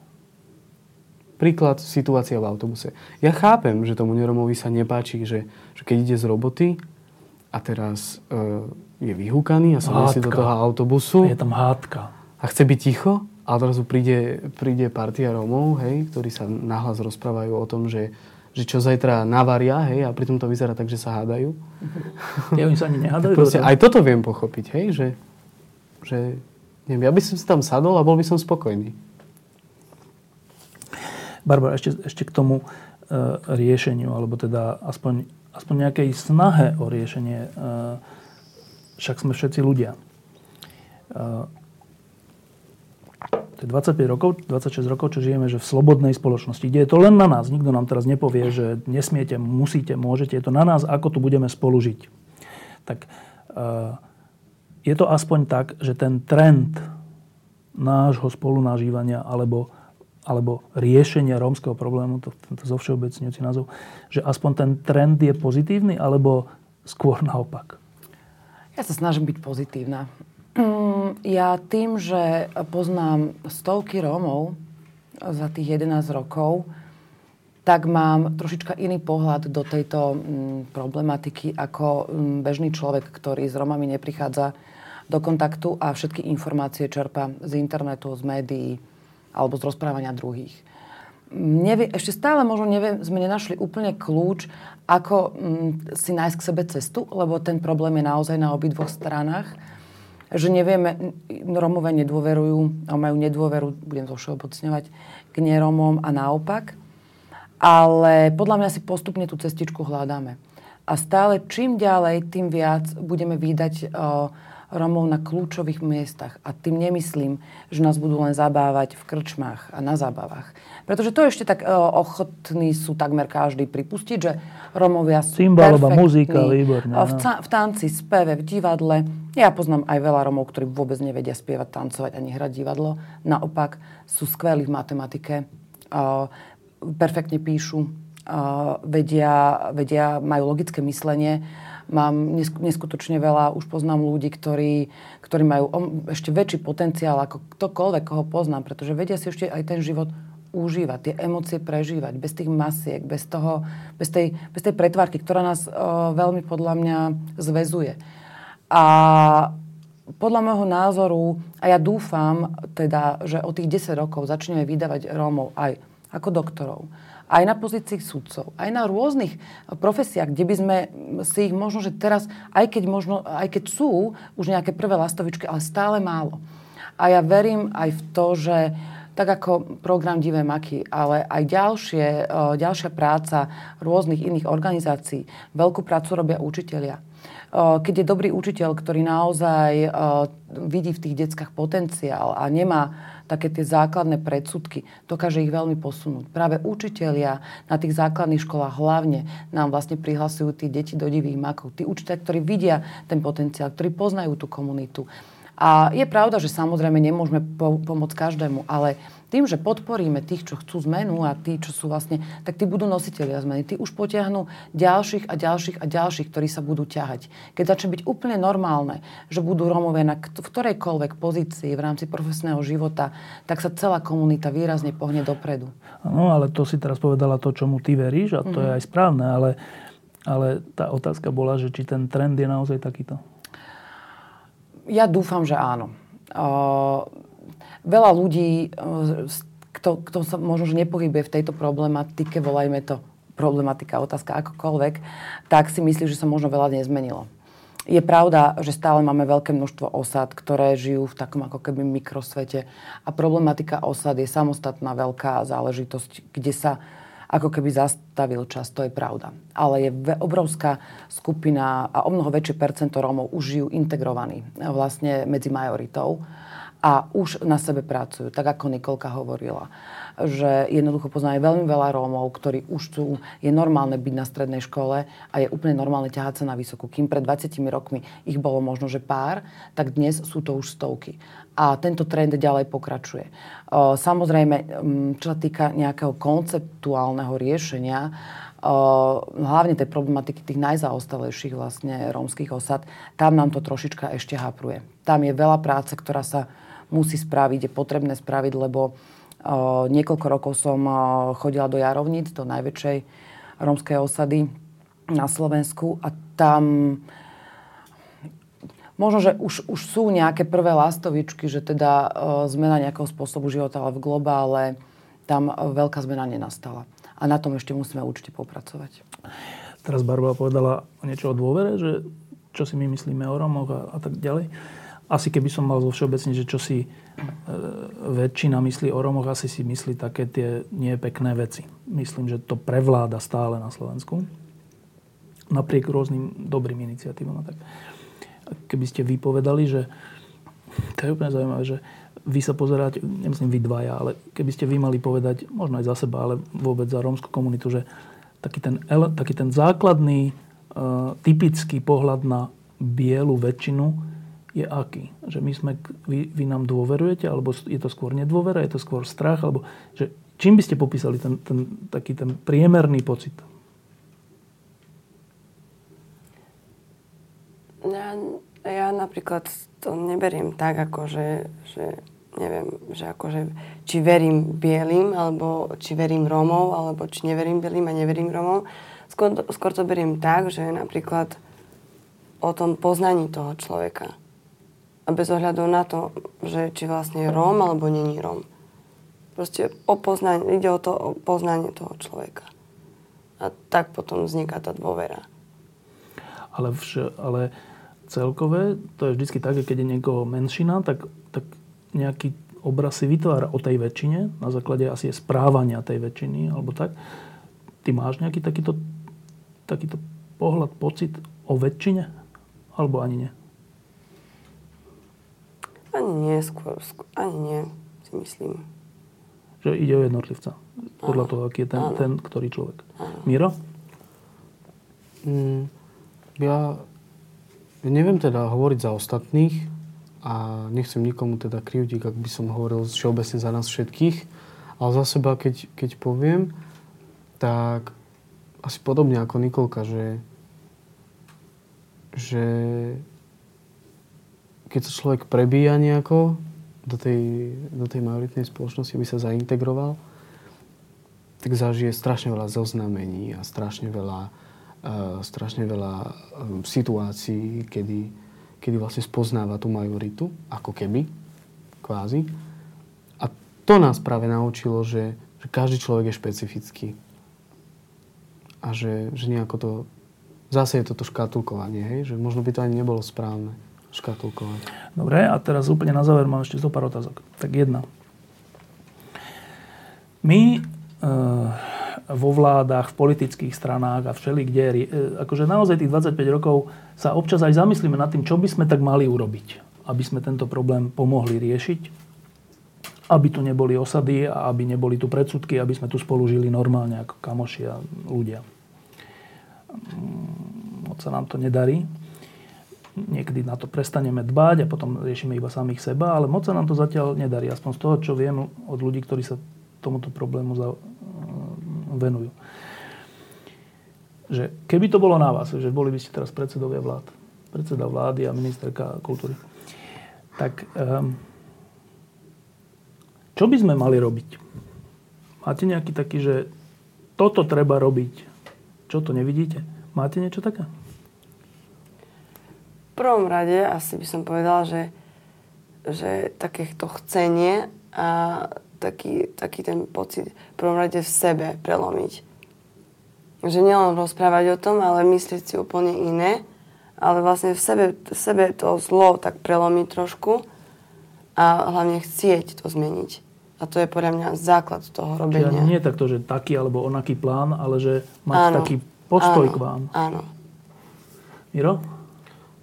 Príklad, situácia v autobuse. Ja chápem, že tomu neromovi sa nepáči, že, že keď ide z roboty a teraz e, je vyhúkaný a sa nosí do toho autobusu. Je tam hádka. A chce byť ticho a odrazu príde, príde partia Rómov, hej, ktorí sa nahlas rozprávajú o tom, že že čo zajtra navaria, hej, a pritom to vyzerá tak, že sa hádajú. Ja oni sa ani nehádajú. Proste, aj toto viem pochopiť, hej, že, že neviem, ja by som si tam sadol a bol by som spokojný. Barbara, ešte, ešte k tomu e, riešeniu, alebo teda aspoň, aspoň nejakej snahe o riešenie. E, však sme všetci ľudia. E, to je 25 rokov, 26 rokov, čo žijeme že v slobodnej spoločnosti, kde je to len na nás. Nikto nám teraz nepovie, že nesmiete, musíte, môžete. Je to na nás, ako tu budeme spolu žiť. Tak uh, je to aspoň tak, že ten trend nášho spolunažívania alebo, alebo riešenia rómskeho problému, to, to zo všeobecňujúci názov, že aspoň ten trend je pozitívny alebo skôr naopak? Ja sa snažím byť pozitívna. Mm, ja tým, že poznám stovky Rómov za tých 11 rokov, tak mám trošička iný pohľad do tejto mm, problematiky ako mm, bežný človek, ktorý s Romami neprichádza do kontaktu a všetky informácie čerpa z internetu, z médií alebo z rozprávania druhých. Nevie, ešte stále možno neviem, sme nenašli úplne kľúč, ako si nájsť k sebe cestu, lebo ten problém je naozaj na obidvoch stranách že nevieme, Romové nedôverujú, majú nedôveru, budem to všeobecňovať, k neromom a naopak. Ale podľa mňa si postupne tú cestičku hľadáme. A stále čím ďalej, tým viac budeme vydať uh, Romov na kľúčových miestach. A tým nemyslím, že nás budú len zabávať v krčmách a na zábavách. Pretože to ešte tak uh, ochotní sú takmer každý pripustiť, že Romovia sú Cymbalová muzika, výborne. V, v tanci, speve, v divadle. Ja poznám aj veľa Romov, ktorí vôbec nevedia spievať, tancovať ani hrať divadlo. Naopak sú skvelí v matematike. Uh, perfektne píšu, uh, vedia, vedia, majú logické myslenie Mám neskutočne veľa, už poznám ľudí, ktorí, ktorí majú ešte väčší potenciál ako ktokoľvek, koho poznám, pretože vedia si ešte aj ten život užívať, tie emócie prežívať, bez tých masiek, bez, toho, bez, tej, bez tej pretvárky, ktorá nás o, veľmi podľa mňa zväzuje. A podľa môjho názoru, a ja dúfam teda, že o tých 10 rokov začneme vydávať Rómov aj ako doktorov, aj na pozícii sudcov, aj na rôznych profesiách, kde by sme si ich možno, že teraz, aj keď, možno, aj keď sú už nejaké prvé lastovičky, ale stále málo. A ja verím aj v to, že tak ako program Divé maky, ale aj ďalšie, ďalšia práca rôznych iných organizácií. Veľkú prácu robia učitelia. Keď je dobrý učiteľ, ktorý naozaj vidí v tých deckách potenciál a nemá také tie základné predsudky, dokáže ich veľmi posunúť. Práve učitelia na tých základných školách hlavne nám vlastne prihlasujú tí deti do divých makov. Tí učiteľi, ktorí vidia ten potenciál, ktorí poznajú tú komunitu. A je pravda, že samozrejme nemôžeme po- pomôcť každému, ale tým, že podporíme tých, čo chcú zmenu a tí, čo sú vlastne, tak tí budú nositeľia zmeny. Tí už potiahnú ďalších a ďalších a ďalších, ktorí sa budú ťahať. Keď začne byť úplne normálne, že budú Rómovia na v ktorejkoľvek pozícii v rámci profesného života, tak sa celá komunita výrazne pohne dopredu. No, ale to si teraz povedala to, čomu ty veríš a to mm-hmm. je aj správne, ale, ale tá otázka bola, že či ten trend je naozaj takýto. Ja dúfam, že áno. Uh, veľa ľudí, uh, kto, kto sa možno že nepohybuje v tejto problematike, volajme to problematika, otázka akokoľvek, tak si myslí, že sa možno veľa nezmenilo. Je pravda, že stále máme veľké množstvo osad, ktoré žijú v takom ako keby mikrosvete a problematika osad je samostatná veľká záležitosť, kde sa ako keby zastavil čas, to je pravda. Ale je obrovská skupina a o mnoho väčšie percento Rómov už žijú integrovaní e, vlastne medzi majoritou a už na sebe pracujú, tak ako Nikolka hovorila že jednoducho poznáme veľmi veľa Rómov, ktorí už sú, je normálne byť na strednej škole a je úplne normálne ťahať sa na vysokú. Kým pred 20 rokmi ich bolo možno, že pár, tak dnes sú to už stovky. A tento trend ďalej pokračuje. Samozrejme, čo sa týka nejakého konceptuálneho riešenia, hlavne tej problematiky tých najzaostalejších vlastne rómskych osad, tam nám to trošička ešte hapruje. Tam je veľa práce, ktorá sa musí spraviť, je potrebné spraviť, lebo niekoľko rokov som chodila do Jarovnic, do najväčšej rómskej osady na Slovensku a tam Možno, že už, už sú nejaké prvé lastovičky, že teda uh, zmena nejakého spôsobu života, ale v globále tam veľká zmena nenastala. A na tom ešte musíme určite popracovať. Teraz Barbara povedala niečo o dôvere, že čo si my myslíme o Romoch a, a tak ďalej. Asi keby som mal zo všeobecne, že čo si e, väčšina myslí o Romoch, asi si myslí také tie nepekné veci. Myslím, že to prevláda stále na Slovensku. Napriek rôznym dobrým iniciatívam a tak keby ste vypovedali, že <laughs> to je úplne zaujímavé, že vy sa pozeráte, nemyslím vy dvaja, ale keby ste vy mali povedať, možno aj za seba, ale vôbec za rómsku komunitu, že taký ten, taký ten základný, uh, typický pohľad na bielu väčšinu je aký? Že my sme, vy, vy nám dôverujete, alebo je to skôr nedôvera, je to skôr strach, alebo že čím by ste popísali ten, ten, taký ten priemerný pocit? Ja, ja napríklad to neberiem tak, ako že, že neviem, že akože či verím bielým, alebo či verím Rómov, alebo či neverím bielým a neverím Rómov. Skôr, skôr to beriem tak, že napríklad o tom poznaní toho človeka. A bez ohľadu na to, že či vlastne je Róm alebo není Róm. Proste o poznanie, ide o to o poznanie toho človeka. A tak potom vzniká tá dôvera. Ale, vš- ale celkové, to je vždy také, keď je niekoho menšina, tak, tak nejaký obraz si vytvára o tej väčšine, na základe asi je správania tej väčšiny, alebo tak. Ty máš nejaký takýto, takýto pohľad, pocit o väčšine? Alebo ani nie? Ani nie, skôr, skôr ani nie, si myslím. Že ide o jednotlivca. Podľa toho, aký je ten, ten ktorý človek. Áno. Miro? Mm, ja Neviem teda hovoriť za ostatných a nechcem nikomu teda krivdiť, ak by som hovoril všeobecne za nás všetkých, ale za seba, keď, keď poviem, tak asi podobne ako Nikolka, že že keď sa človek prebíja nejako do tej, do tej majoritnej spoločnosti, aby sa zaintegroval, tak zažije strašne veľa zoznamení a strašne veľa, uh, strašne veľa um, situácií, kedy, kedy vlastne spoznáva tú majoritu, ako keby, kvázi. A to nás práve naučilo, že, že každý človek je špecifický. A že, že nejako to... Zase je toto škatulkovanie, hej? Že možno by to ani nebolo správne škatulkovať. Dobre, a teraz úplne na záver mám ešte zo pár otázok. Tak jedna. My e, vo vládach, v politických stranách a všeli kde, e, akože naozaj tých 25 rokov sa občas aj zamyslíme nad tým, čo by sme tak mali urobiť, aby sme tento problém pomohli riešiť, aby tu neboli osady a aby neboli tu predsudky, aby sme tu spolu žili normálne ako kamoši a ľudia. Mm, moc sa nám to nedarí niekedy na to prestaneme dbať a potom riešime iba samých seba, ale moc sa nám to zatiaľ nedarí, aspoň z toho, čo viem od ľudí, ktorí sa tomuto problému mm, venujú. Že keby to bolo na vás, že boli by ste teraz predsedovia vlád, predseda vlády a ministerka kultúry, tak um, čo by sme mali robiť? Máte nejaký taký, že toto treba robiť, čo to nevidíte? Máte niečo také? Prvom rade asi by som povedala, že, že takéto chcenie a taký, taký ten pocit v prvom rade v sebe prelomiť. Že nielen rozprávať o tom, ale myslieť si úplne iné, ale vlastne v sebe, v sebe to zlo tak prelomiť trošku a hlavne chcieť to zmeniť. A to je podľa mňa základ toho robenia. Čiže nie takto, že taký alebo onaký plán, ale že mať áno, taký postoj áno, k vám. Áno. Miro?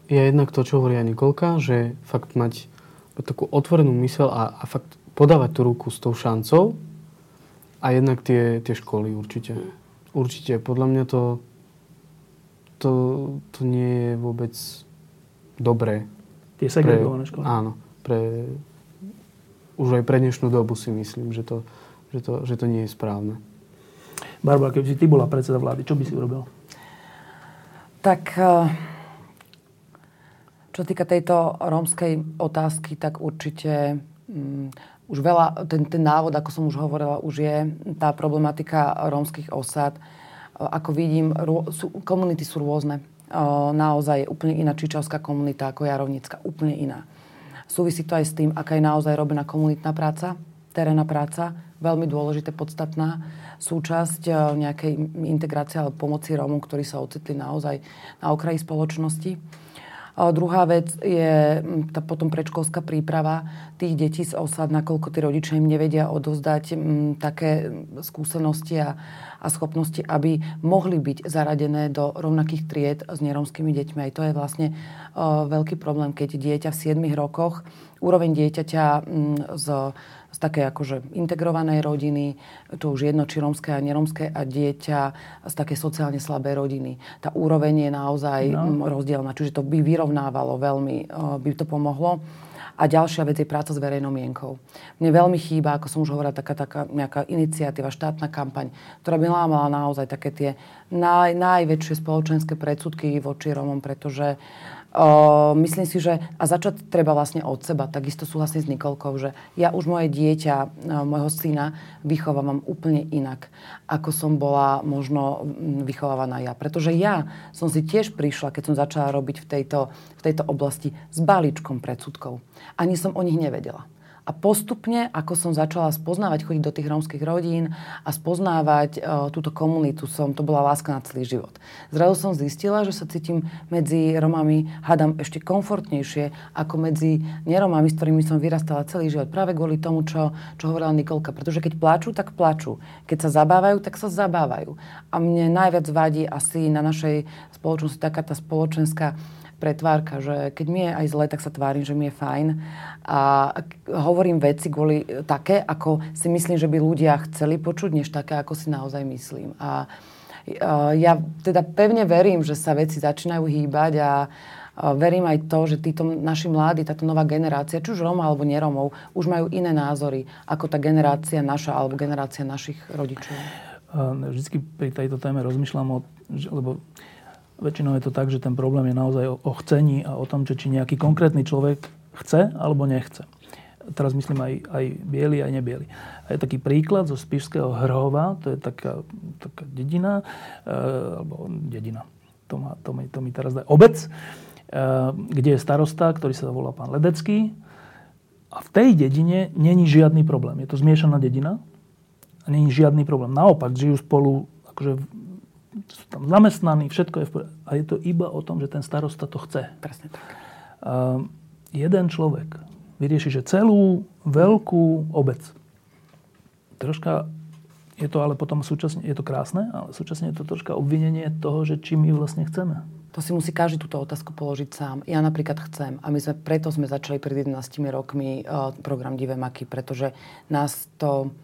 Je jednak to, čo hovorí aj Nikolka, že fakt mať takú otvorenú mysel a, a fakt podávať tú ruku s tou šancou a jednak tie, tie školy určite. Určite. Podľa mňa to, to, to nie je vôbec dobré. Tie segregované školy? Áno. Pre, už aj pre dnešnú dobu si myslím, že to, že to, že to nie je správne. Barbara, keby si ty bola predseda vlády, čo by si urobil? Tak uh čo týka tejto rómskej otázky, tak určite um, už veľa, ten, ten návod, ako som už hovorila, už je tá problematika rómskych osad. Ako vidím, rô, sú, komunity sú rôzne. O, naozaj je úplne iná čičavská komunita ako jarovnická. Úplne iná. Súvisí to aj s tým, aká je naozaj robená komunitná práca, terénna práca, veľmi dôležité, podstatná súčasť nejakej integrácie alebo pomoci Rómom, ktorí sa ocitli naozaj na okraji spoločnosti. A druhá vec je mm, tá potom predškolská príprava tých detí z osad, nakoľko tí rodičia im nevedia odovzdať m, mm, také skúsenosti a, a schopnosti, aby mohli byť zaradené do rovnakých tried s neromskými deťmi. Aj to je vlastne uh, veľký problém, keď dieťa v 7 rokoch, úroveň dieťaťa mm, z z také akože integrovanej rodiny, to už jedno, či romské a neromské, a dieťa z také sociálne slabé rodiny. Tá úroveň je naozaj no. rozdielna, čiže to by vyrovnávalo veľmi, by to pomohlo. A ďalšia vec je práca s verejnou mienkou. Mne veľmi chýba, ako som už hovorila, taká, taká nejaká iniciatíva, štátna kampaň, ktorá by lámala naozaj také tie naj, najväčšie spoločenské predsudky voči Romom, pretože uh, Myslím si, že a začať treba vlastne od seba. Takisto súhlasím s Nikolkou, že ja už moje dieťa, môjho syna vychovávam úplne inak, ako som bola možno vychovávaná ja. Pretože ja som si tiež prišla, keď som začala robiť v tejto, v tejto oblasti s balíčkom predsudkov. Ani som o nich nevedela. A postupne, ako som začala spoznávať, chodiť do tých rómskych rodín a spoznávať uh, túto komunitu, som, to bola láska na celý život. Zrazu som zistila, že sa cítim medzi Romami, hádam, ešte komfortnejšie ako medzi neromami, s ktorými som vyrastala celý život. Práve kvôli tomu, čo, čo hovorila Nikolka. Pretože keď plačú, tak plačú. Keď sa zabávajú, tak sa zabávajú. A mne najviac vadí asi na našej spoločnosti taká tá spoločenská pretvárka, že keď mi je aj zle, tak sa tvárim, že mi je fajn. A hovorím veci kvôli také, ako si myslím, že by ľudia chceli počuť, než také, ako si naozaj myslím. A ja teda pevne verím, že sa veci začínajú hýbať a verím aj to, že títo naši mladí, táto nová generácia, či už Roma alebo neromov, už majú iné názory ako tá generácia naša alebo generácia našich rodičov. Vždycky pri tejto téme rozmýšľam, o, lebo väčšinou je to tak, že ten problém je naozaj o, chcení a o tom, že či nejaký konkrétny človek chce alebo nechce. Teraz myslím aj, aj biely, aj nebiely. A je taký príklad zo Spišského Hrhova, to je taká, taká dedina, e, alebo dedina, to, ma, to, mi, to mi teraz dá, obec, e, kde je starosta, ktorý sa volá pán Ledecký. A v tej dedine není žiadny problém. Je to zmiešaná dedina a není žiadny problém. Naopak, žijú spolu, akože sú tam zamestnaní, všetko je v A je to iba o tom, že ten starosta to chce. Presne tak. Uh, jeden človek vyrieši, že celú veľkú obec. Troška je to ale potom súčasne, je to krásne, ale súčasne je to troška obvinenie toho, že či my vlastne chceme. To si musí každý túto otázku položiť sám. Ja napríklad chcem. A my sme, preto sme začali pred 11 rokmi uh, program Divé maky, pretože nás to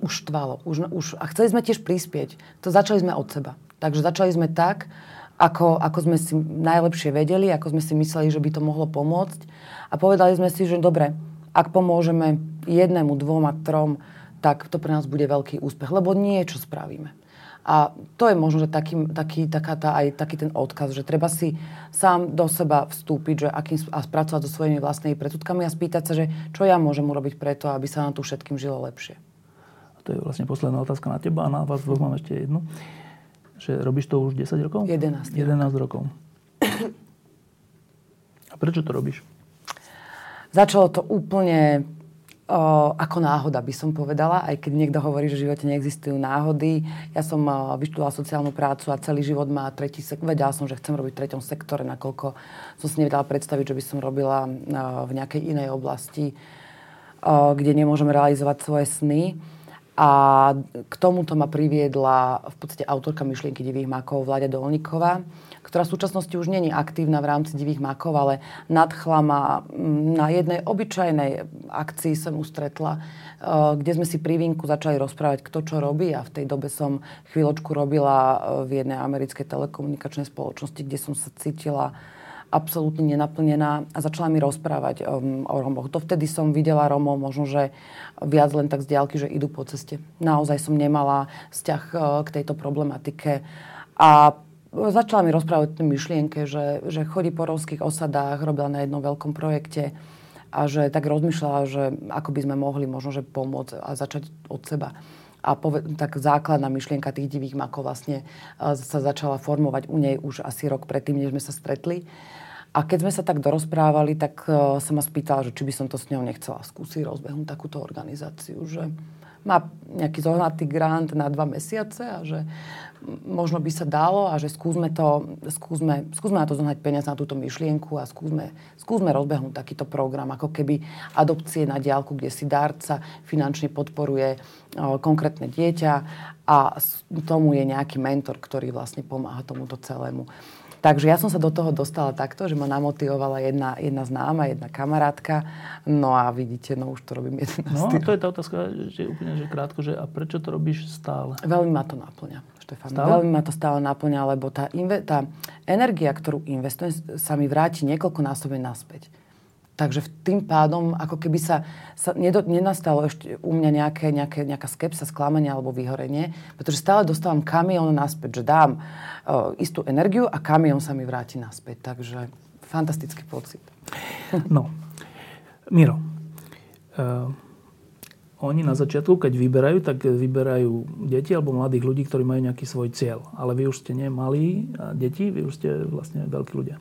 už štvalo. Už, už, a chceli sme tiež prispieť. To začali sme od seba. Takže začali sme tak, ako, ako sme si najlepšie vedeli, ako sme si mysleli, že by to mohlo pomôcť. A povedali sme si, že dobre, ak pomôžeme jednému, dvom a trom, tak to pre nás bude veľký úspech, lebo niečo spravíme. A to je možno, že taký, taký, taká tá, aj taký ten odkaz, že treba si sám do seba vstúpiť že akým, a spracovať so svojimi vlastnými predsudkami a spýtať sa, že čo ja môžem urobiť preto, aby sa nám tu všetkým žilo lepšie. To je vlastne posledná otázka na teba a na vás dvoch mám ešte jednu. Že robíš to už 10 rokov? 11. 11 rokov. A prečo to robíš? Začalo to úplne o, ako náhoda, by som povedala, aj keď niekto hovorí, že v živote neexistujú náhody. Ja som o, vyštudovala sociálnu prácu a celý život má tretí sektor. Vedela som, že chcem robiť v treťom sektore, nakoľko som si nevedela predstaviť, že by som robila o, v nejakej inej oblasti, o, kde nemôžem realizovať svoje sny. A k tomuto ma priviedla v podstate autorka myšlienky divých makov Vlaďa Dolníková, ktorá v súčasnosti už není aktívna v rámci divých makov, ale nadchla ma mm, na jednej obyčajnej akcii som ustretla, eh, kde sme si pri vínku začali rozprávať, kto čo robí. A v tej dobe som chvíľočku robila eh, v jednej americkej telekomunikačnej spoločnosti, kde som sa cítila absolútne nenaplnená a začala mi rozprávať um, o Romoch. To vtedy som videla Romov možno, že viac len tak z diálky, že idú po ceste. Naozaj som nemala vzťah uh, k tejto problematike. A začala mi rozprávať o myšlienke, že, že chodí po rovských osadách, robila na jednom veľkom projekte a že tak rozmýšľala, že ako by sme mohli možno, že pomôcť a začať od seba a pove- tak základná myšlienka tých divých makov vlastne uh, sa začala formovať u nej už asi rok predtým, než sme sa stretli. A keď sme sa tak dorozprávali, tak uh, sa ma spýtala, že či by som to s ňou nechcela skúsiť rozbehnúť takúto organizáciu, že má nejaký zohnatý grant na dva mesiace a že možno by sa dalo a že skúsme, to, skúsme, skúsme na to zohnať peniaze na túto myšlienku a skúsme, skúsme rozbehnúť takýto program, ako keby adopcie na diálku, kde si dárca finančne podporuje o, konkrétne dieťa a tomu je nejaký mentor, ktorý vlastne pomáha tomuto celému. Takže ja som sa do toho dostala takto, že ma namotivovala jedna, jedna známa, jedna kamarátka. No a vidíte, no už to robím 11 No to je tá otázka, že úplne že krátko, že a prečo to robíš stále? Veľmi ma to naplňa. Štefan, stále? veľmi ma to stále naplňa, lebo tá, inve, tá energia, ktorú investujem, sa mi vráti niekoľko násobne naspäť. Takže v tým pádom, ako keby sa, sa nedo, nenastalo ešte u mňa nejaké, nejaké, nejaká skepsa, sklamanie alebo vyhorenie, pretože stále dostávam kamión naspäť, že dám uh, istú energiu a kamión sa mi vráti naspäť. Takže fantastický pocit. No, Miro, uh, oni na začiatku, keď vyberajú, tak vyberajú deti alebo mladých ľudí, ktorí majú nejaký svoj cieľ. Ale vy už ste nemalí deti, vy už ste vlastne veľkí ľudia.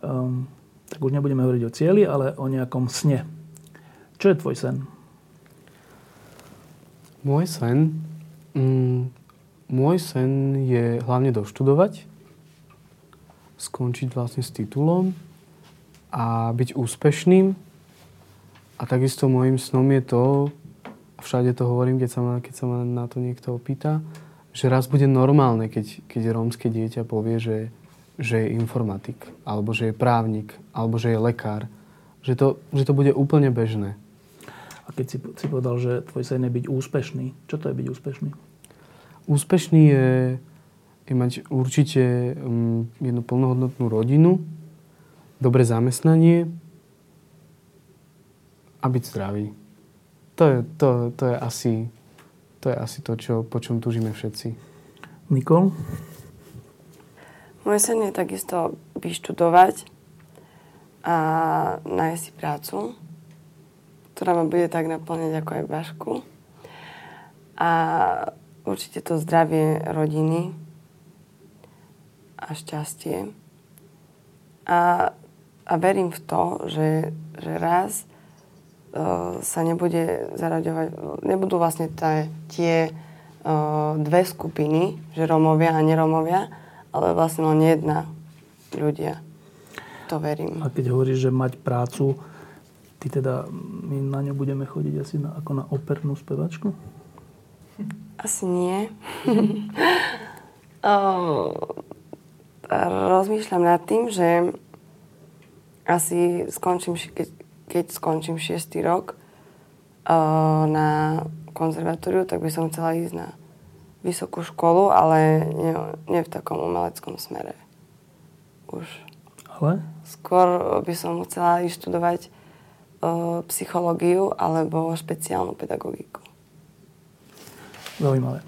Um, tak už nebudeme hovoriť o cieli, ale o nejakom sne. Čo je tvoj sen? Môj sen? Mm, môj sen je hlavne doštudovať, skončiť vlastne s titulom a byť úspešným. A takisto môjim snom je to, všade to hovorím, keď sa ma, keď sa ma na to niekto opýta, že raz bude normálne, keď, keď rómske dieťa povie, že že je informatik, alebo že je právnik, alebo že je lekár. Že to, že to bude úplne bežné. A keď si, si povedal, že tvoj sen je byť úspešný, čo to je byť úspešný? Úspešný je, je mať určite um, jednu plnohodnotnú rodinu, dobré zamestnanie a byť zdravý. To je, to, to je asi to, je asi to čo, po čom tužíme všetci. Nikol? Moje sen je takisto vyštudovať a nájsť si prácu, ktorá ma bude tak naplňať ako aj Bašku. A určite to zdravie rodiny a šťastie. A, a verím v to, že, že raz uh, sa nebude zaraďovať, nebudú vlastne tá, tie uh, dve skupiny, že Romovia a neromovia, ale vlastne len jedna ľudia. To verím. A keď hovoríš, že mať prácu, ty teda, my na ňu budeme chodiť asi na, ako na opernú spevačku? Asi nie. <laughs> rozmýšľam nad tým, že asi skončím, keď, keď skončím 6. rok na konzervatóriu, tak by som chcela ísť na vysokú školu, ale nie, nie v takom umeleckom smere. Už. Ale? Skôr by som chcela študovať uh, psychológiu alebo špeciálnu pedagogiku. Zaujímavé.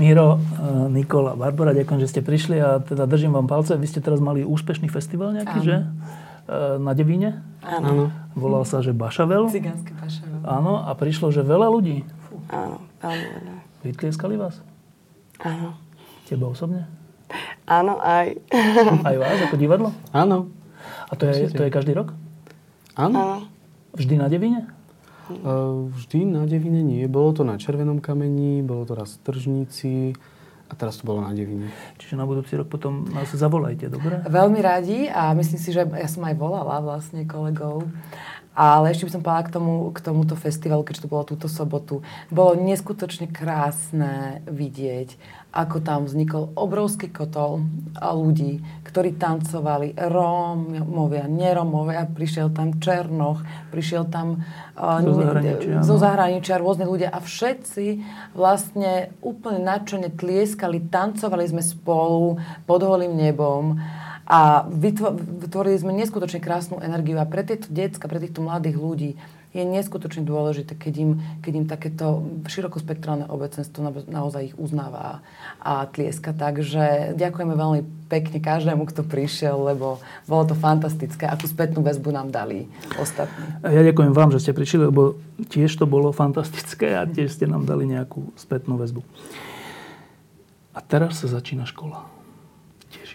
Miro, Nikola, Barbara, ďakujem, že ste prišli a teda držím vám palce. Vy ste teraz mali úspešný festival nejaký, Áno. že? Na Devíne? Áno. Volal sa, že Bašavel? Cigánske Bašavel. Áno, a prišlo, že veľa ľudí. Áno, veľmi veľa. Vytlieskali vás? Áno. Teba osobne? Áno, aj. <laughs> Aj vás, ako divadlo? Áno. A to je, to je každý rok? Áno. Vždy na Devíne? Uh, vždy na Devine nie. Bolo to na Červenom kameni, bolo to raz v Tržnici a teraz to bolo na Devine. Čiže na budúci rok potom nás zavolajte, dobre? Veľmi radi a myslím si, že ja som aj volala vlastne kolegov. Ale ešte by som povedala k, tomu, k tomuto festivalu, keďže to bolo túto sobotu. Bolo neskutočne krásne vidieť, ako tam vznikol obrovský kotol ľudí, ktorí tancovali, Rómovia, neromovia, prišiel tam Černoch, prišiel tam uh, zo zahraničia, zo zahraničia rôzne ľudia. A všetci vlastne úplne nadšene tlieskali, tancovali sme spolu pod holým nebom a vytvorili sme neskutočne krásnu energiu a pre tieto decka, pre týchto mladých ľudí je neskutočne dôležité, keď im, keď im takéto širokospektrálne obecenstvo naozaj ich uznáva a tlieska. Takže ďakujeme veľmi pekne každému, kto prišiel, lebo bolo to fantastické, akú spätnú väzbu nám dali ostatní. Ja ďakujem vám, že ste prišli, lebo tiež to bolo fantastické a tiež ste nám dali nejakú spätnú väzbu. A teraz sa začína škola.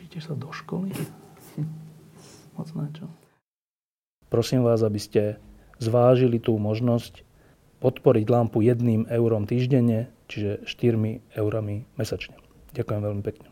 Tešíte sa do školy? <laughs> Moc čo? Prosím vás, aby ste zvážili tú možnosť podporiť lampu jedným eurom týždenne, čiže 4 eurami mesačne. Ďakujem veľmi pekne.